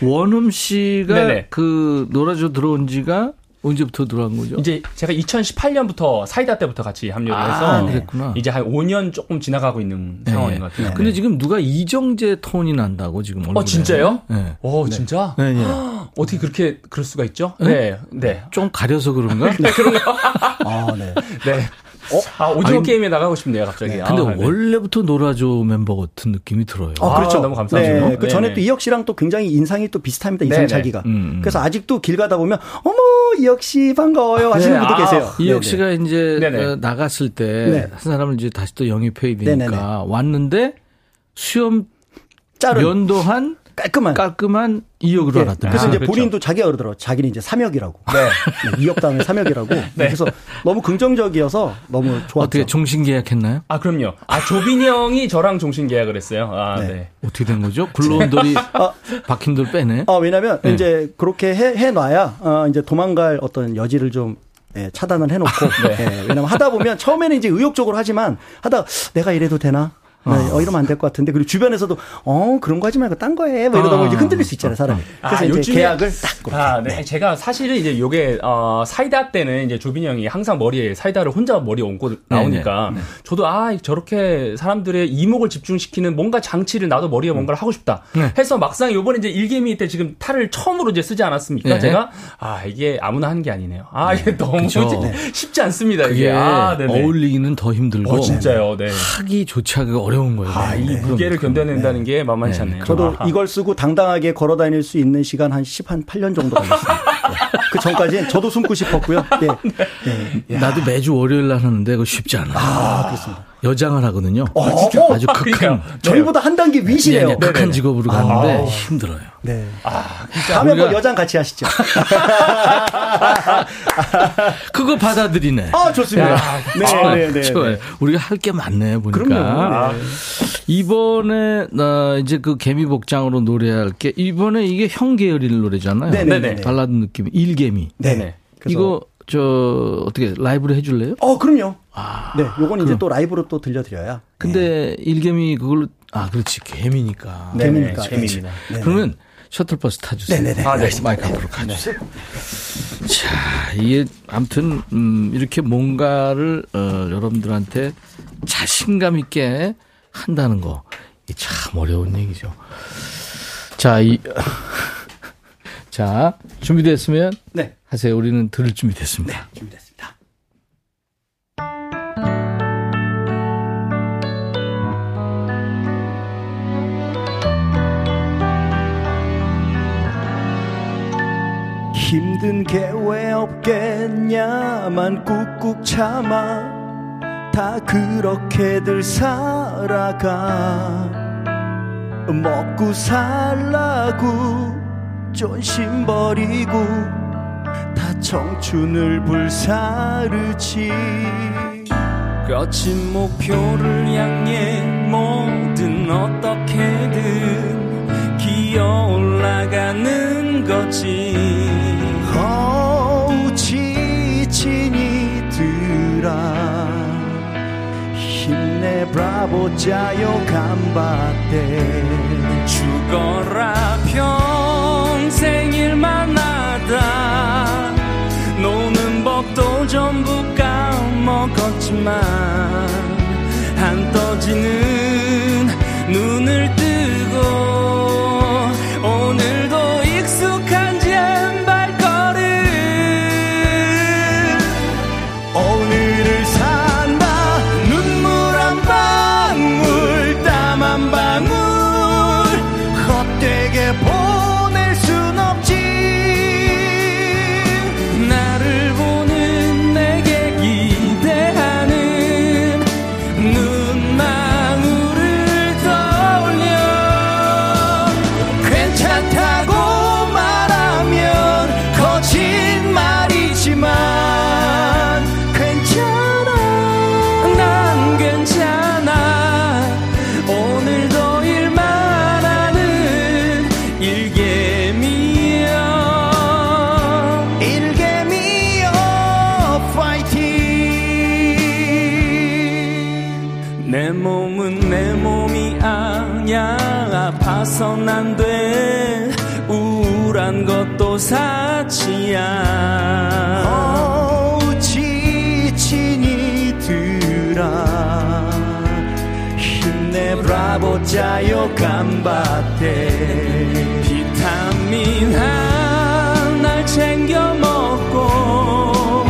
원음 씨가 네네. 그 노라조 들어온 지가 언제부터 들어간 거죠? 이제 제가 2018년부터 사이다 때부터 같이 합류를 아, 해서 그랬구나. 이제 한 5년 조금 지나가고 있는 네. 상황인 것 같아요. 근데 지금 누가 이정재 톤이 난다고 지금 얼굴에. 어 진짜요? 네. 오 진짜? 네, 네. 어떻게 그렇게 그럴 수가 있죠? 네, 네, 좀 가려서 그런가? 아, 네. 네. 아, 오징어 아니, 게임에 나가고 싶네요, 갑자기. 근데 아, 네. 원래부터 노라조 멤버 같은 느낌이 들어요. 아, 그렇죠. 너무 감사합니다. 네, 그 전에 네네. 또 이혁 씨랑 또 굉장히 인상이 또 비슷합니다. 네네. 이상차기가. 음. 그래서 아직도 길 가다 보면 어머 이혁 씨 반가워요 하시는 네, 분도 아, 계세요. 이혁 네네. 씨가 이제 네네. 어, 나갔을 때 네. 한 사람을 이제 다시 또 영입해야 되니까 네네네. 왔는데 수염 자른 면도한 깔끔한. 깔끔한 이역으로 예, 알았더니 그래서 아, 이제 그렇죠. 본인도 자기가 그러더라고. 자기는 이제 삼역이라고. 네. 네, 이역 다음에 삼역이라고. 그래서 너무 긍정적이어서 너무 좋았죠. 어떻게 종신 계약했나요? 아, 그럼요. 아, 조빈이 형이 저랑 종신 계약을 했어요. 아, 네. 네. 어떻게 된 거죠? 굴러온 돌이 박힌 돌 빼네. 아, 왜냐면 네. 이제 그렇게 해, 해 놔야 어, 이제 도망갈 어떤 여지를 좀 예, 차단을 해놓고 예, 왜냐면 하다 보면 처음에는 이제 의욕적으로 하지만 하다 내가 이래도 되나? 네, 어, 이러면 안 될 것 같은데 그리고 주변에서도 어 그런 거 하지 말고 딴 거 해. 뭐 이러다 보면 이제 흔들릴 수 있잖아요 사람이. 그래서 아, 이제 계약을 딱. 아, 네. 제가 사실은 이제 요게, 어, 사이다 때는 이제 조빈이 형이 항상 머리에 사이다를 혼자 머리에 얹고 나오니까 저도 아, 저렇게 사람들의 이목을 집중시키는 뭔가 장치를 나도 머리에 뭔가를 하고 싶다. 해서 막상 요번에 이제 일개미 때 지금 탈을 처음으로 이제 쓰지 않았습니까? 네. 제가 아, 이게 아무나 하는 게 아니네요. 아, 이게 너무 그쵸. 쉽지 않습니다. 이게. 아, 네네. 어울리기는 더 힘들고 어, 진짜요. 네. 하기 조차 하기가 어려운 거예요. 아, 이 네. 무게를 그럼, 견뎌낸다는 게 만만치 네. 않네요. 저도 아하. 이걸 쓰고 당당하게 걸어 다닐 수 있는 시간 한 10, 한 8년 정도 걸렸습니다. 네. 그 전까지는 저도 숨고 싶었고요. 네. 네. 나도 매주 월요일 날 하는데 그거 쉽지 않아. 아, 그렇습니다. 여장을 하거든요. 어, 진짜? 아주 극한 그러니까요. 저희보다 한 단계 위시네요. 네, 네, 극한. 직업으로 가는데 힘들어요. 네. 아, 다음에 뭐 우리가- 여장 같이 하시죠. 그거 받아들이네. 아, 좋습니다. 좋아요. 네, 네, 네. 좋아요. 우리가 할 게 많네 보니까. 그럼요. 네. 이번에 나 이제 그 개미 복장으로 노래할 게 이번에 이게 형 계열일 노래잖아요. 네네네. 발라드 느낌. 일개미. 네네. 이거 저 어떻게 라이브로 해줄래요? 어, 그럼요. 아, 네, 요건 이제 또 라이브로 또 들려드려야. 근데 일개미 그걸로 아 그렇지 개미니까. 네, 재미니까. 재미입니다. 네. 그러면 셔틀버스 타주세요. 네네네. 아, 네. 마이크 앞으로 가주세요. 자, 이게 아무튼 음, 이렇게 뭔가를 어, 여러분들한테 자신감 있게 한다는 거, 참 어려운 얘기죠. 자, 이 자 준비됐으면 네, 하세요. 우리는 들을 준비 됐습니다. 준비됐습니다. 힘든 게 왜 없겠냐만 꾹꾹 참아. 다 그렇게들 살아가. 먹고 살라고 존심 버리고 다 청춘을 불사르지. 거친 목표를 향해 뭐든 어떻게든 기어 올라가는 거지 보 자요 간바테 죽어라 평생 일만 하다. 노는 법도 전부 까먹었지만 한 떠지는 눈을 자요 간바테. 비타민 하나를 챙겨 먹고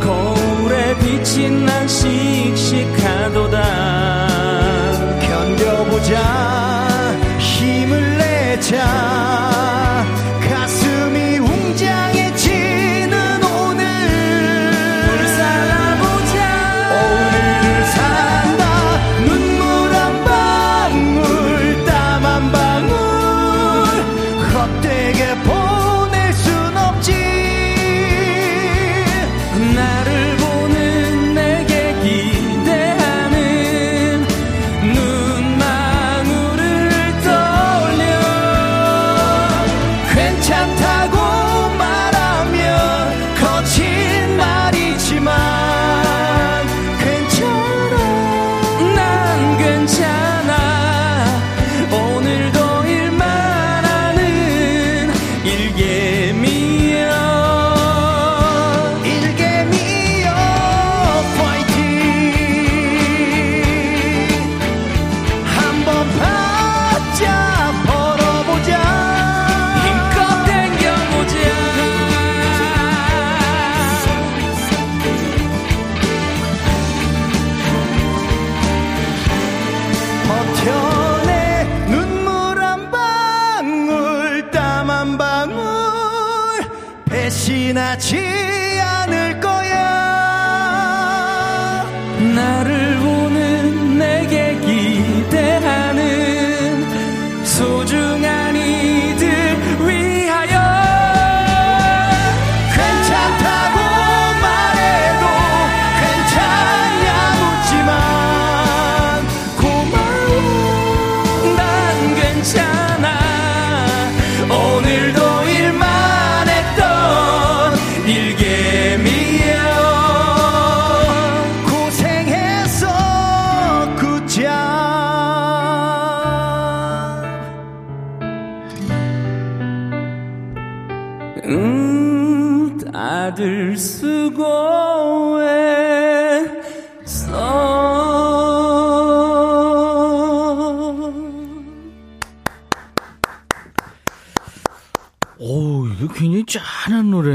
거울에 비친 난 씩씩하도다. 견뎌보자 힘을 내자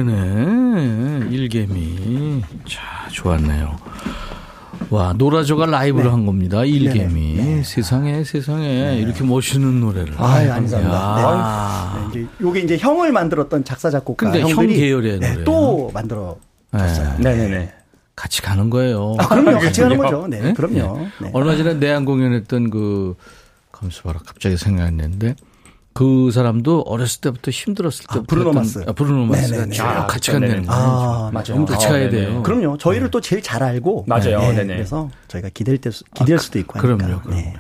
노래네. 일개미. 자, 좋았네요. 와, 노라조가 라이브를 한 겁니다. 일개미. 세상에, 세상에. 이렇게 멋있는 노래를. 아, 아닙니다. 야. 네, 이제 요게 이제 형을 만들었던 작사 작곡가 근데 형 계열의 네, 노래예요. 또 만들어 줬어요. 네. 네네네. 같이 가는 거예요. 아, 그럼요. 같이 가는 거죠. 네, 네? 그럼요. 네. 얼마 전에 내한 공연했던 그, 감수 봐라. 갑자기 생각났는데. 그 사람도 어렸을 때부터 힘들었을 아, 때부터. 브루노 했던- 마스. 아, 브루노 마스가. 쭉 아, 같이. 간다는 거예요. 아, 맞아요. 같이 아, 가야 네네. 돼요. 그럼요. 저희를 또 제일 잘 알고 맞아요. 네, 네네. 그래서 저희가 기댈 때 기댈 수도 있고 하니까. 그럼요, 그럼요. 네.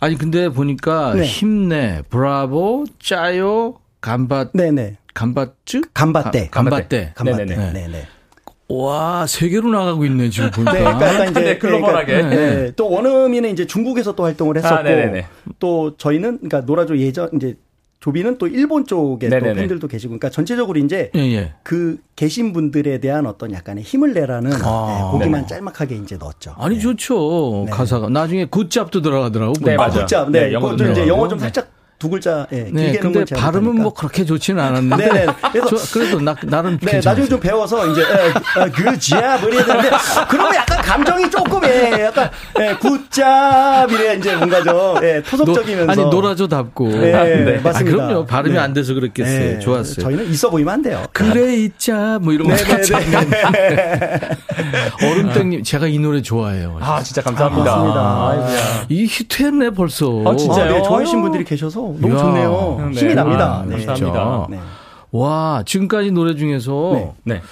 아니 근데 보니까 네. 힘내, 브라보, 짜요, 간바, 네네. 간바츠, 간바떼. 가- 간바떼. 간바떼. 네네네. 네, 네. 와, 세 개로 나가고 있네 지금 보니까. 네, 그러니까 약간 이제 네, 글로벌하게. 그러니까, 네, 또 원어민은 이제 중국에서 또 활동을 했었고 아, 네네네. 또 저희는 그러니까 노라조 예전 이제 조비는 또 일본 쪽에 또 네네네. 팬들도 계시고 그러니까 전체적으로 이제 예, 예. 그 계신 분들에 대한 어떤 약간의 힘을 내라는 아. 네, 보기만 네네. 짤막하게 이제 넣었죠. 아니 네. 좋죠 네. 가사가 나중에 굿잡도 들어가더라고. 네, 보니까. 아, 맞아요. 굿잡. 네, 네, 영어도 그것도 이제. 영어 좀 네. 살짝 두 글자 예, 네, 길게는 근데 건 제가 발음은 못하니까. 뭐 그렇게 좋지는 않았는데. 네네. 그래서 저- 그래도 나, 나름 네. 나중에 좀 배워서 이제 굿잡 이래야 되는데 그러면 약간 감정이 조금 예, 약간 예, 굿잡 이래 이제 뭔가 좀 예, 토속적이면서 아니 놀아줘답고. 네, 네. 맞습니다. 아, 그럼요. 발음이 네. 안 돼서 그랬겠어요. 네, 좋았어요. 저희는 있어 보이면 안 돼요. 그래 있자 뭐 이런 거 얼음땡님 제가 이 노래 좋아해요. 아, 진짜 감사합니다. 맞습니다. 아이고야. 이 히트했네 벌써. 아, 진짜요? 아, 네, 좋아하시는 분들이 계셔서 너무 이야. 좋네요. 네. 힘이 납니다. 아, 네. 감사합니다. 네. 와 지금까지 노래 중에서 네. 네.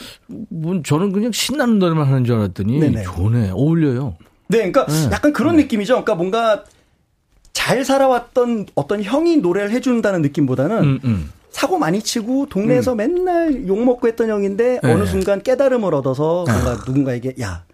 뭐 저는 그냥 신나는 노래만 하는 줄 알았더니 네네. 좋네 어울려요. 네, 그러니까 네. 약간 그런 느낌이죠. 그러니까 뭔가 잘 살아왔던 어떤 형이 노래를 해준다는 느낌보다는 음, 음. 사고 많이 치고 동네에서 맨날 욕 먹고 했던 형인데 네. 어느 순간 깨달음을 얻어서 뭔가 누군가에게 야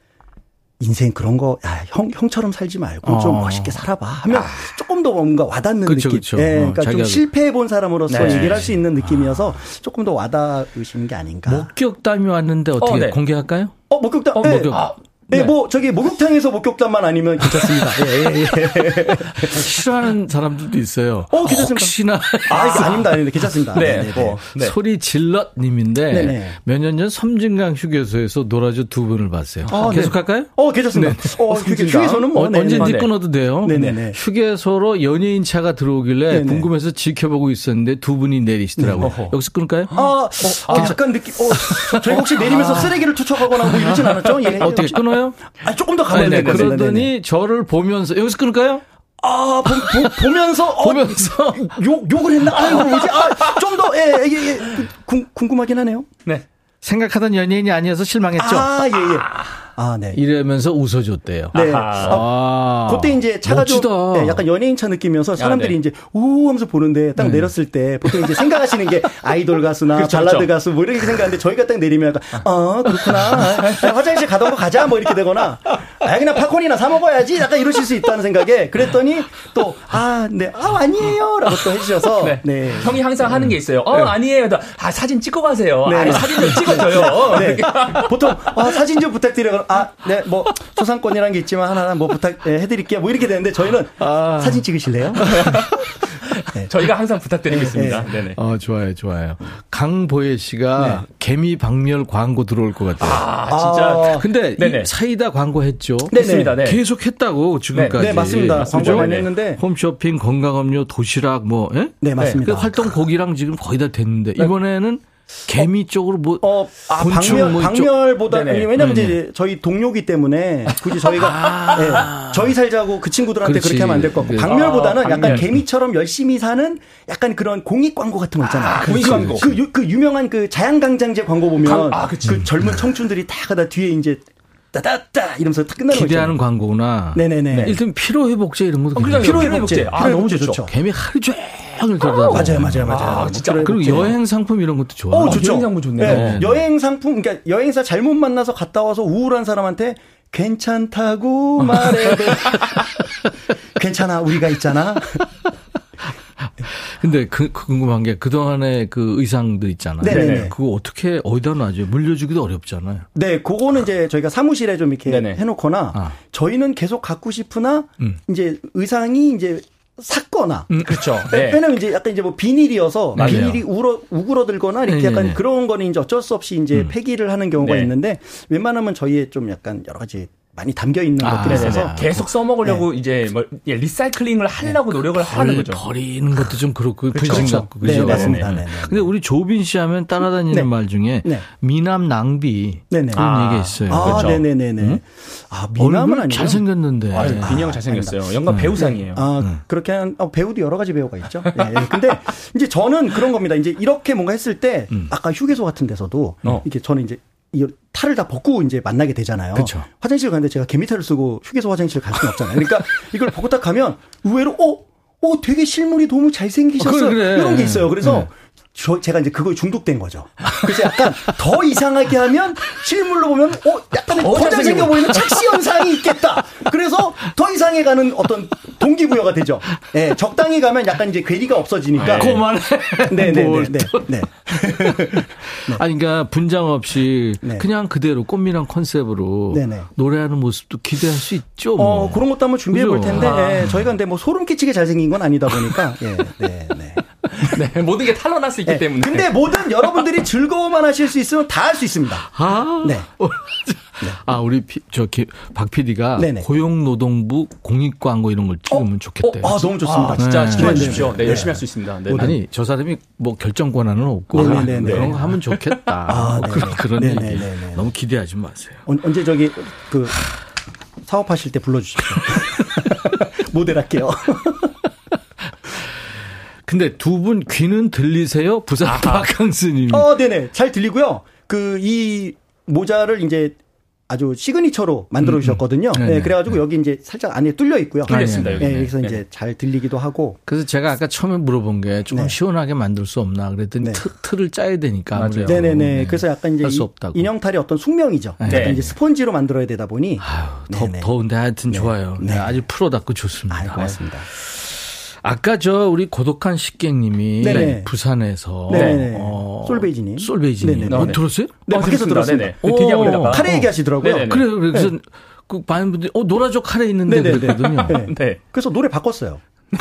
인생 그런 거, 야, 형, 형처럼 살지 말고 좀 어. 멋있게 살아봐. 하면 조금 더 뭔가 와닿는 그쵸, 느낌. 그쵸. 예, 어, 그러니까 좀 자기가- 실패해 본 사람으로서 네. 얘기를 할 수 있는 느낌이어서 조금 더 와닿으시는 게 아닌가. 목격담이 왔는데 어떻게 어, 네. 공개할까요? 어, 목격담. 어, 네. 목격. 아, 네, 뭐 저기 목욕탕에서 목욕담만 아니면 괜찮습니다. 예, 예, 예. 싫어하는 사람들도 있어요. 어, 괜찮습니다. 혹시나 아, 이거 아닙니다, 아닙니다. 괜찮습니다. 네, 네, 네, 뭐, 네. 소리 질럿님인데 네네. 몇년 전 섬진강 휴게소에서 놀아줘 두 분을 봤어요. 아, 네. 계속할까요? 어, 괜찮습니다. 어, 휴게, 휴게소는 뭐 어, 네, 언제든지 네. 끊어도 돼요. 네네네. 휴게소로 연예인 차가 들어오길래 네네. 궁금해서 지켜보고 있었는데 두 분이 내리시더라고요. 네. 여기서 끊을까요? 아, 어, 약간 느낌, 어, 저희가 혹시 내리면서 쓰레기를 투척하거나 뭐 이러진 않았죠? 예. 어떻게 끊어요? 아, 조금 더 가봐야 네, 될것 같습니다. 그러더니 네네. 저를 보면서 여기서 끊을까요? 아, 보, 면서 어, 보면서 욕, 욕을 했나? 아, 이거 뭐지? 아, 좀 더, 예, 예, 예. 그, 궁, 궁금하긴 하네요. 네. 생각하던 연예인이 아니어서 실망했죠. 아, 예, 예. 아, 네. 이러면서 웃어줬대요. 네. 아, 아, 그때 이제 차가 멋지다. 좀 네, 약간 연예인 차 느낌이어서 사람들이 네. 이제 우 하면서 보는데 딱 내렸을 때 보통 이제 생각하시는 게 아이돌 가수나 그렇죠, 발라드 그렇죠. 가수 뭐 이렇게 생각하는데 저희가 딱 내리면 약간 어 그렇구나 야, 화장실 가던 거 가자 뭐 이렇게 되거나 아 그냥 팝콘이나 사 먹어야지 약간 이러실 수 있다는 생각에 그랬더니 또 아 네 아 아 니에요라고 또 해주셔서 네. 네. 형이 항상 하는 게 있어요. 어, 아니에요. 아, 사진 찍고 가세요. 네. 아니, 사진 좀 찍어줘요. 네. 보통 아, 사진 좀 부탁드려요. 아, 네, 뭐 초상권이라는 게 있지만 하나 뭐 부탁 예, 해드릴게요. 뭐 이렇게 되는데 저희는 사진 찍으실래요? 네. 저희가 항상 부탁드리고 있습니다. 네. 네네. 어, 좋아요, 좋아요. 강보혜 씨가 개미 박멸 광고 들어올 것 같아요. 아, 진짜. 근데 이 네네. 사이다 광고 했죠. 네네. 있습니다. 네. 계속 했다고 지금까지. 네, 맞습니다. 그죠? 광고 많이 네. 했는데 홈쇼핑, 건강음료, 도시락 뭐. 예? 네 맞습니다. 그 활동 곡이랑 지금 거의 다 됐는데 이번에는 개미 쪽으로 뭐 어, 아, 박멸, 뭐. 아니, 왜냐면 네네. 이제 저희 동료기 때문에 굳이 저희가, 예, 저희 살자고 그 친구들한테 그렇지. 그렇게 하면 안 될 것 같고, 네. 박멸보다는 아, 약간 박멸. 개미처럼 열심히 사는 약간 그런 공익 광고 같은 거 있잖아요. 그, 공익 광고. 그, 유, 그 유명한 그 자양강장제 광고 보면, 강- 아. 그 젊은 청춘들이 다 가다 뒤에 이제, 따따따 이러면서 다 끝나는 거 기대하는. 광고구나. 네네네. 일단 피로 회복제 이런 것도 그러니까요. 괜찮아요. 피로 회복제. 피로회복제. 아, 너무 좋죠. 좋죠. 개미 하루 종일 돌아다녀. 맞아요, 맞아요, 맞아요. 아, 진짜. 그리고. 여행 상품 이런 것도 좋아요. 어, 좋죠. 여행 상품 좋네요. 네. 여행 상품, 그러니까 여행사 잘못 만나서 갔다 와서 우울한 사람한테 괜찮다고 말해. 괜찮아, 우리가 있잖아. 근데 그, 그 궁금한 게 그동안의 그 의상들 있잖아요. 네네네. 그거 어떻게 어디다 놔줘요? 물려주기도 어렵잖아요. 네, 그거는 이제 저희가 사무실에 좀 이렇게 네네. 해놓거나 아. 저희는 계속 갖고 싶으나 음. 이제 의상이 이제 샀거나 그렇죠. 왜- 네. 왜냐면 이제 약간 이제 뭐 비닐이어서 맞아요. 비닐이 우러, 우그러들거나 이렇게 네네네. 약간 그런 거는 이제 어쩔 수 없이 이제 음. 폐기를 하는 경우가 네. 있는데 웬만하면 저희에 좀 약간 여러 가지 많이 담겨 있는 아, 네네네. 있어서 계속 써먹으려고 이제 뭐 예, 리사이클링을 하려고 노력을 하는 거죠. 버리는 것도 좀 그렇고 그렇죠. 불신 같고 네, 그죠? 맞습니다. 네, 네, 근데 우리 조빈 씨 하면 따라다니는 네. 말 중에 네. 미남 낭비 네네. 그런 아. 얘기가 있어요. 아, 그렇죠. 네네네네. 응? 아, 미남은 아니고. 잘생겼는데. 아, 네. 빈이 형 잘생겼어요. 영감 배우상이에요. 아, 그렇게 한, 어, 배우도 여러 가지 배우가 있죠. 예, 예. 근데 이제 저는 그런 겁니다. 이제 이렇게 뭔가 했을 때, 아까 휴게소 같은 데서도, 어. 이렇게 저는 이제 이 탈을 다 벗고 이제 만나게 되잖아요. 그쵸. 화장실 가는데 제가 개미탈을 쓰고 휴게소 화장실 갈 수는 없잖아요. 그러니까 이걸 벗고 딱 가면 의외로, 어, 어, 되게 실물이 너무 잘생기셨어요. 어, 그래, 그래. 이런 게 있어요. 그래서 네. 저, 제가 이제 그거에 중독된 거죠. 그래서 약간 더 이상하게 하면 실물로 보면, 어, 약간 더더 잘생겨 잘생겨 보이는 착시 현상이 있겠다. 그래서 더 이상해 가는 어떤 동기부여가 되죠. 예, 적당히 가면 약간 이제 괴리가 없어지니까. 그만해. 네 네네. 뭘 네. 또. 네. 아니, 그러니까 분장 없이 네. 그냥 그대로 꽃미남 컨셉으로 네네. 노래하는 모습도 기대할 수 있죠. 뭐. 어, 그런 것도 한번 준비해 볼? 텐데, 아. 예, 저희가 근데 뭐 소름 끼치게 잘생긴 건 아니다 보니까, 예, 네, 네. 네, 모든 게 탄로날 수 있기 네. 때문에. 근데 뭐든 여러분들이 즐거워만 하실 수 있으면 다 할 수 있습니다. 아, 네. 아 우리 피, 저 기- 박 PD가 네네. 고용노동부 공익 광고 이런 걸 찍으면 좋겠대요. 아, 너무 좋습니다. 아, 진짜 네. 지켜봐 네, 주십시오. 네, 네, 네. 열심히 할 수 있습니다. 네. 아니 저 사람이 뭐 결정 권한은 없고 네, 네, 네, 그런 네. 거 하면 좋겠다. 아, 뭐 네, 그런 네. 그런 네, 얘기 네, 네, 네. 너무 기대하지 마세요. 언- 언제 저기 그 사업하실 때 불러주십시오. 모델할게요. 근데 두 분 귀는 들리세요? 부산 박항스님. 어, 네네. 잘 들리고요. 그, 이 모자를 이제 아주 시그니처로 만들어 주셨거든요. 음, 음. 네, 네네. 그래가지고 여기 이제 살짝 안에 뚫려 있고요. 뚫려 있습니다, 네, 여기는. 그래서 네. 이제 잘 들리기도 하고. 그래서 제가 아까 처음에 물어본 게 조금 네. 시원하게 만들 수 없나 그랬더니 네. 틀, 틀을 짜야 되니까 아무래도. 맞아요. 네네네. 네. 그래서 약간 이제 할수 이- 없다고. 인형탈이 어떤 숙명이죠. 네. 약간 이제 스펀지로 만들어야 되다 보니. 아유, 더, 네네. 더운데 하여튼 네. 좋아요. 네. 네. 아주 프로답고 좋습니다. 아, 고맙습니다. 아까 저 우리 고독한 식객님이 네네. 부산에서 네네. 어, 솔베이지님. 솔베이지님 네네. 어, 네. 들었어요? 네, 어, 밖에서 들었습니다. 들었습니다. 네네. 그 대기하고 오. 있다가. 카레 얘기하시더라고요. 네네네. 그래 그래 그래서 그 많은 분들이 어 노라조 카레 있는데. 그랬거든요. 네. 네. 그래서 노래 바꿨어요.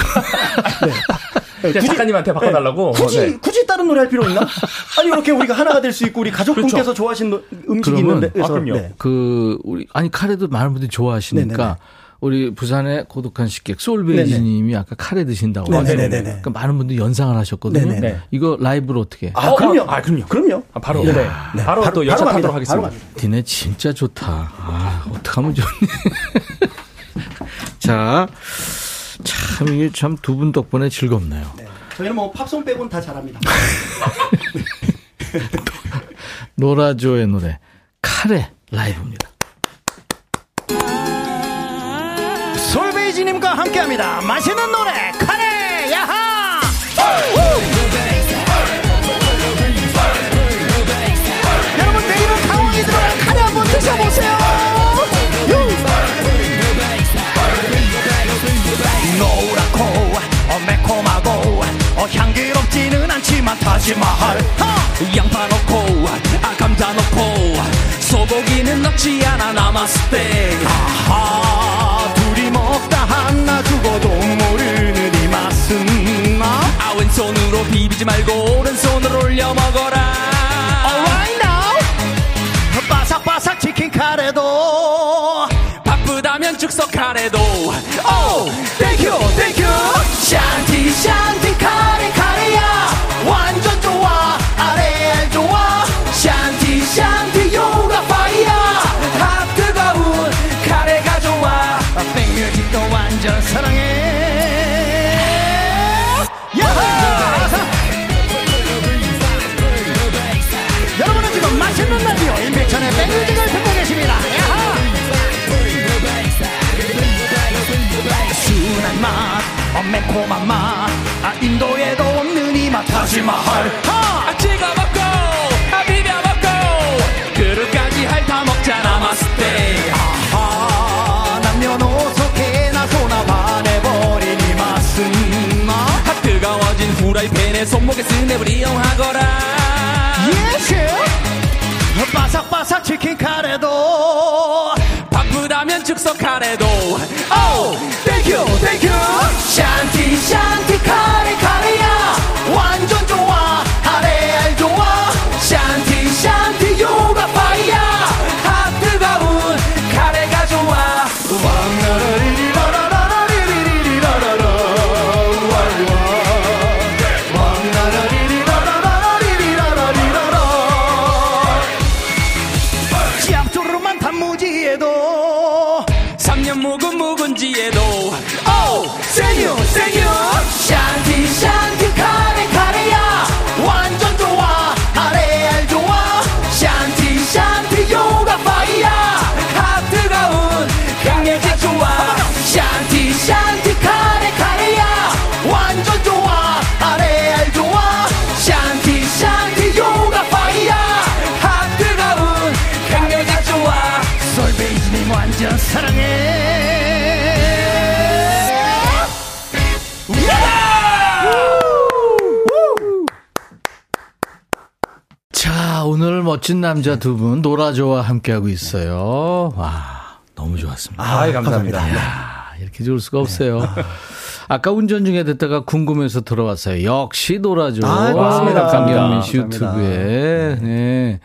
네. 그냥 작가님한테 바꿔달라고. 굳이 네. 굳이 다른 노래 할 필요 있나? 아니 이렇게 우리가 하나가 될 수 있고 우리 가족분께서 그렇죠. 좋아하시는 노- 음식이 그러면- 있는데 그래서 아, 그럼요. 네. 그 우리 아니 카레도 많은 분들이 좋아하시니까 네네네. 우리 부산의 고독한 식객 솔베이지 님이 아까 카레 드신다고 네네네네. 하셨는데 그러니까 많은 분들이 연상을 하셨거든요. 네네네. 네. 이거 라이브로 어떻게? 아 어, 그럼요. 아, 그럼요. 그럼요. 아, 바로. 야. 네. 네. 바로, 또 바로 연착하도록 갑니다. 하겠습니다. 니네 진짜 좋다. 아, 어떡하면 좋니? 자, 참, 이게 참 두 분 덕분에 즐겁네요. 저희는 뭐 팝송 빼곤 다 잘합니다. 노라조의 노래, 카레 라이브입니다. 솔베이지님과 함께합니다. 맛있는 노래 카레 야하. 여러분 내일은 강원이 들어간 카레 한번 드셔보세요. 노랗고 어, 매콤하고 어, 향기롭지는 않지만 타지마할 양파 넣고 아 감자 넣고 소고기는 넣지 않아 나마스테 아하 비비지 말고 오른손으로 올려 먹어라. Alright now. 바삭바삭 치킨 카레도 바쁘다면 즉석 카레도. 오 땡큐 땡큐 샨티 샨티 카레 맛 아, 인도에도 없는 이 맛. 타지마할. 하! 아 찍어 먹고 아 비벼 먹고. 그릇까지 핥아 먹자 나마스테. 아 남녀노소 개나 소나 반해버린 이 맛은. 나아 뜨거워진 후라이팬에 손목에 스냅을 이용하거라. Yes! 바삭바삭 치킨 카레도 바쁘다면 즉석 카레도. 오 땡큐 땡큐 샨티 샨티 카레 카레야 멋진 남자 두 분, 노라조와 함께하고 있어요. 와, 너무 좋았습니다. 아, 감사합니다. 이야, 이렇게 좋을 수가 없어요. 아까 운전 중에 듣다가 궁금해서 들어왔어요. 역시 노라조. 아, 고맙습니다. 강경민 씨. 유튜브에. 네.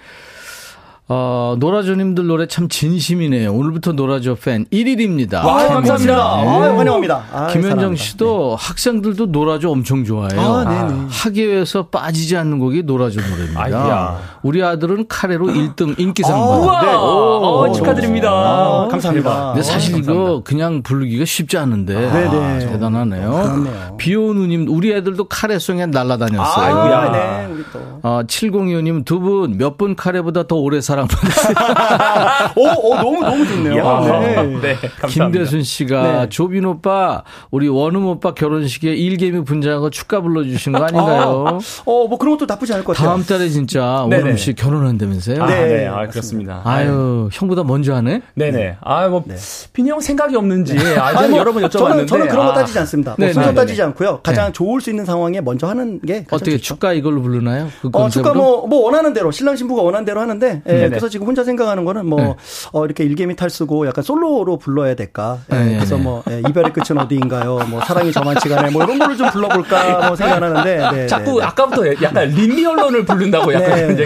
어, 노라조님들 노래 참 진심이네요. 오늘부터 노라조 팬 1일입니다. 와, 감사합니다. 아, 환영합니다. 아, 김현정 사랑합니다. 씨도 학생들도 노라조 엄청 좋아해요. 아, 네네. 학예회에서 빠지지 않는 곡이 노라조 노래입니다. 아이야. 우리 아들은 카레로 1등 인기상 아, 받았는데 우와 어, 오, 축하드립니다 아, 감사합니다. 근데 사실 어, 이거 그냥 부르기가 쉽지 않은데 네네. 아, 대단하네요. 비오누님 우리 애들도 카레송에 날라다녔어요. 아이고야. 아, 네, 우리 또. 어, 7025님 두 분 몇 분 카레보다 더 오래 살아 사랑 받으세요. 오, 오, 너무, 너무 좋네요. 야, 네. 네, 감사합니다. 김대순 씨가 네. 조빈 오빠 우리 원음 오빠 결혼식에 일개미 분장하고 축가 불러주신 거 아닌가요? 어, 뭐 그런 것도 나쁘지 않을 것 같아요. 다음 달에 진짜 네네. 원음 씨 결혼한다면서요? 아, 네, 네, 아. 그렇습니다. 아유 형보다 먼저 하네. 네네. 아, 뭐, 네. 빈이 형 생각이 없는지, 아, 뭐 여러 번 여쭤봤는데. 저는, 저는 그런 거 아, 따지지 않습니다. 뭐 네, 순서 네, 따지지 네. 않고요. 가장 네. 좋을 수 있는 상황에 먼저 하는 게 가장 어떻게 좋죠. 축가 이걸로 부르나요? 그 어, 축가? 뭐, 뭐 원하는 대로, 신랑 신부가 원하는 대로 하는데, 예. 그래서 지금 혼자 생각하는 거는 뭐, 네. 어, 이렇게 일개미 탈 쓰고 약간 솔로로 불러야 될까. 예, 네, 그래서 네. 뭐, 예, 이별의 끝은 어디인가요? 뭐, 사랑이 저만치가네. 뭐, 이런 거를 좀 불러볼까, 뭐, 생각하는데, 네, 자꾸 네, 네. 아까부터 약간 린미 언론을 부른다고 약간 네.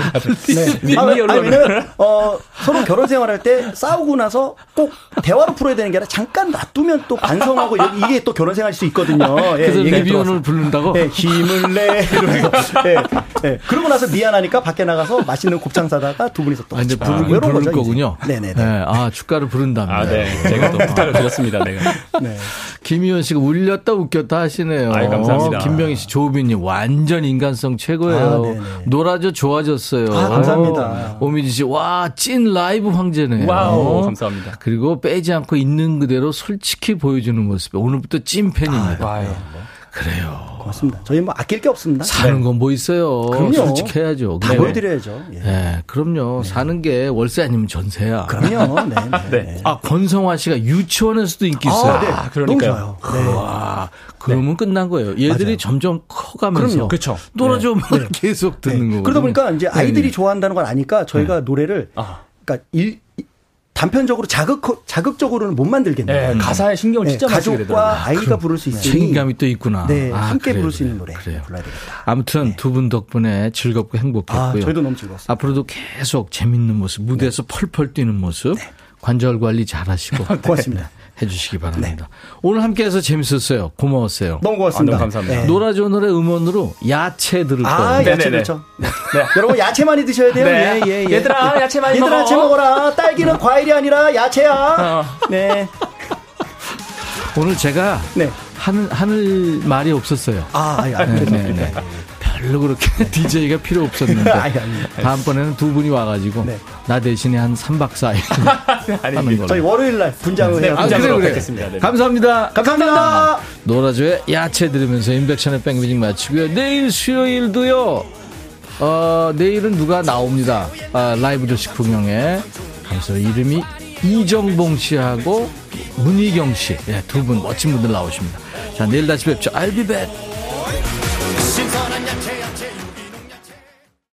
아니, 언론을. 어, 서로 결혼 생활할 때 싸우고 나서 꼭 대화로 풀어야 되는 게 아니라 잠깐 놔두면 또 반성하고 이게- 또 결혼 생활일 수 있거든요. 예, 그래서 들어왔어요. 부른다고? 네, 힘을 내. 이러면서. 예, 예. 그러고 나서 미안하니까 밖에 나가서 맛있는 곱창 사다가 두 분이서 또 아, 근데 같이 부르긴 이런 부를 거죠, 이제. 거군요. 네네네. 네, 아 축가를 부른답니다. 아, 네. 제가 또 부탁을 드렸습니다, 내가. 네. 김희원 씨가 울렸다 웃겼다 하시네요. 아이, 감사합니다. 김병희 씨, 조빈님 완전 인간성 최고예요. 아, 네네. 노라조 좋아졌어요. 아, 감사합니다. 어, 오미지 씨, 와, 찐 라이브 황제네요. Wow, 감사합니다. 그리고 빼지 않고 있는 그대로 솔직히 보여주는 모습. 오늘부터 찐 팬입니다. 와요. 그래요. 고맙습니다. 저희 뭐 아낄 게 없습니다. 사는 건 뭐 있어요. 그럼요. 솔직해야죠. 다 네. 보여드려야죠. 예. 네, 그럼요. 사는 게 월세 아니면 전세야. 그럼요. 네. 네. 네. 아, 권성화 씨가 유치원에서도 인기 있어요. 아, 네. 아, 그러니까요. 너무 좋아요. 네. 와, 그러면 끝난 거예요. 얘들이 맞아요. 점점 커가면서 그럼요. 그쵸. 놀아줘 계속 듣는 네. 거고. 그러다 보니까 이제 아이들이 좋아한다는 걸 아니까 저희가 네. 노래를 아. 그러니까 일, 단편적으로 자극 자극적으로는 못 만들겠네요. 네, 가사에 신경을 네, 진짜 많이 쓰게 되더라고요. 가족과 아이가 부를 수 있으니 책임감이 또 있구나. 네, 아, 함께 그래요, 부를 수 있는. 노래 그래요. 불러야 되겠다. 아무튼 두분 덕분에 즐겁고 아, 행복했고요. 저희도 너무 즐거웠습니다. 앞으로도 계속 재밌는 모습, 무대에서 펄펄 뛰는 모습, 관절 관리 잘 하시고 고맙습니다. 해주시기 바랍니다. 오늘 함께해서 재밌었어요. 고마웠어요. 너무 고맙습니다. 아, 너무 감사합니다. 네. 노라조 노래 음원으로 야채 들을 아, 거예요. 야채 네네네. 그렇죠. 네. 여러분 야채 많이 드셔야 돼요. 네. 예, 예, 예. 얘들아, 야채 많이 얘들아, 먹어. 야채 먹어라. 딸기는 과일이 아니라 야채야. 네. 오늘 제가 네. 하는 하늘 말이 없었어요. 아, 아니, 아니, 네. 네, 네. 별로 그렇게 DJ가 필요 없었는데 아니, 아니. 다음번에는 두 분이 와가지고 네. 나 대신에 한 3박 4일 하는 걸로. 저희 월요일 날 분장을 네, 해요. 아, 분장으로 그래, 그래. 뵙겠습니다. 네. 감사합니다. 감사합니다. 노라조의 야채 들으면서 인백션의 백뮤직 마치고요. 내일 수요일도요. 어, 내일은 누가 나옵니다. 아, 라이브 도식 풍경에. 감사 이름이 이정봉 씨하고 문희경 씨. 예, 두 분 멋진 분들 나오십니다. 자, 내일 다시 뵙죠. I'll be back. 신선한 야채 야채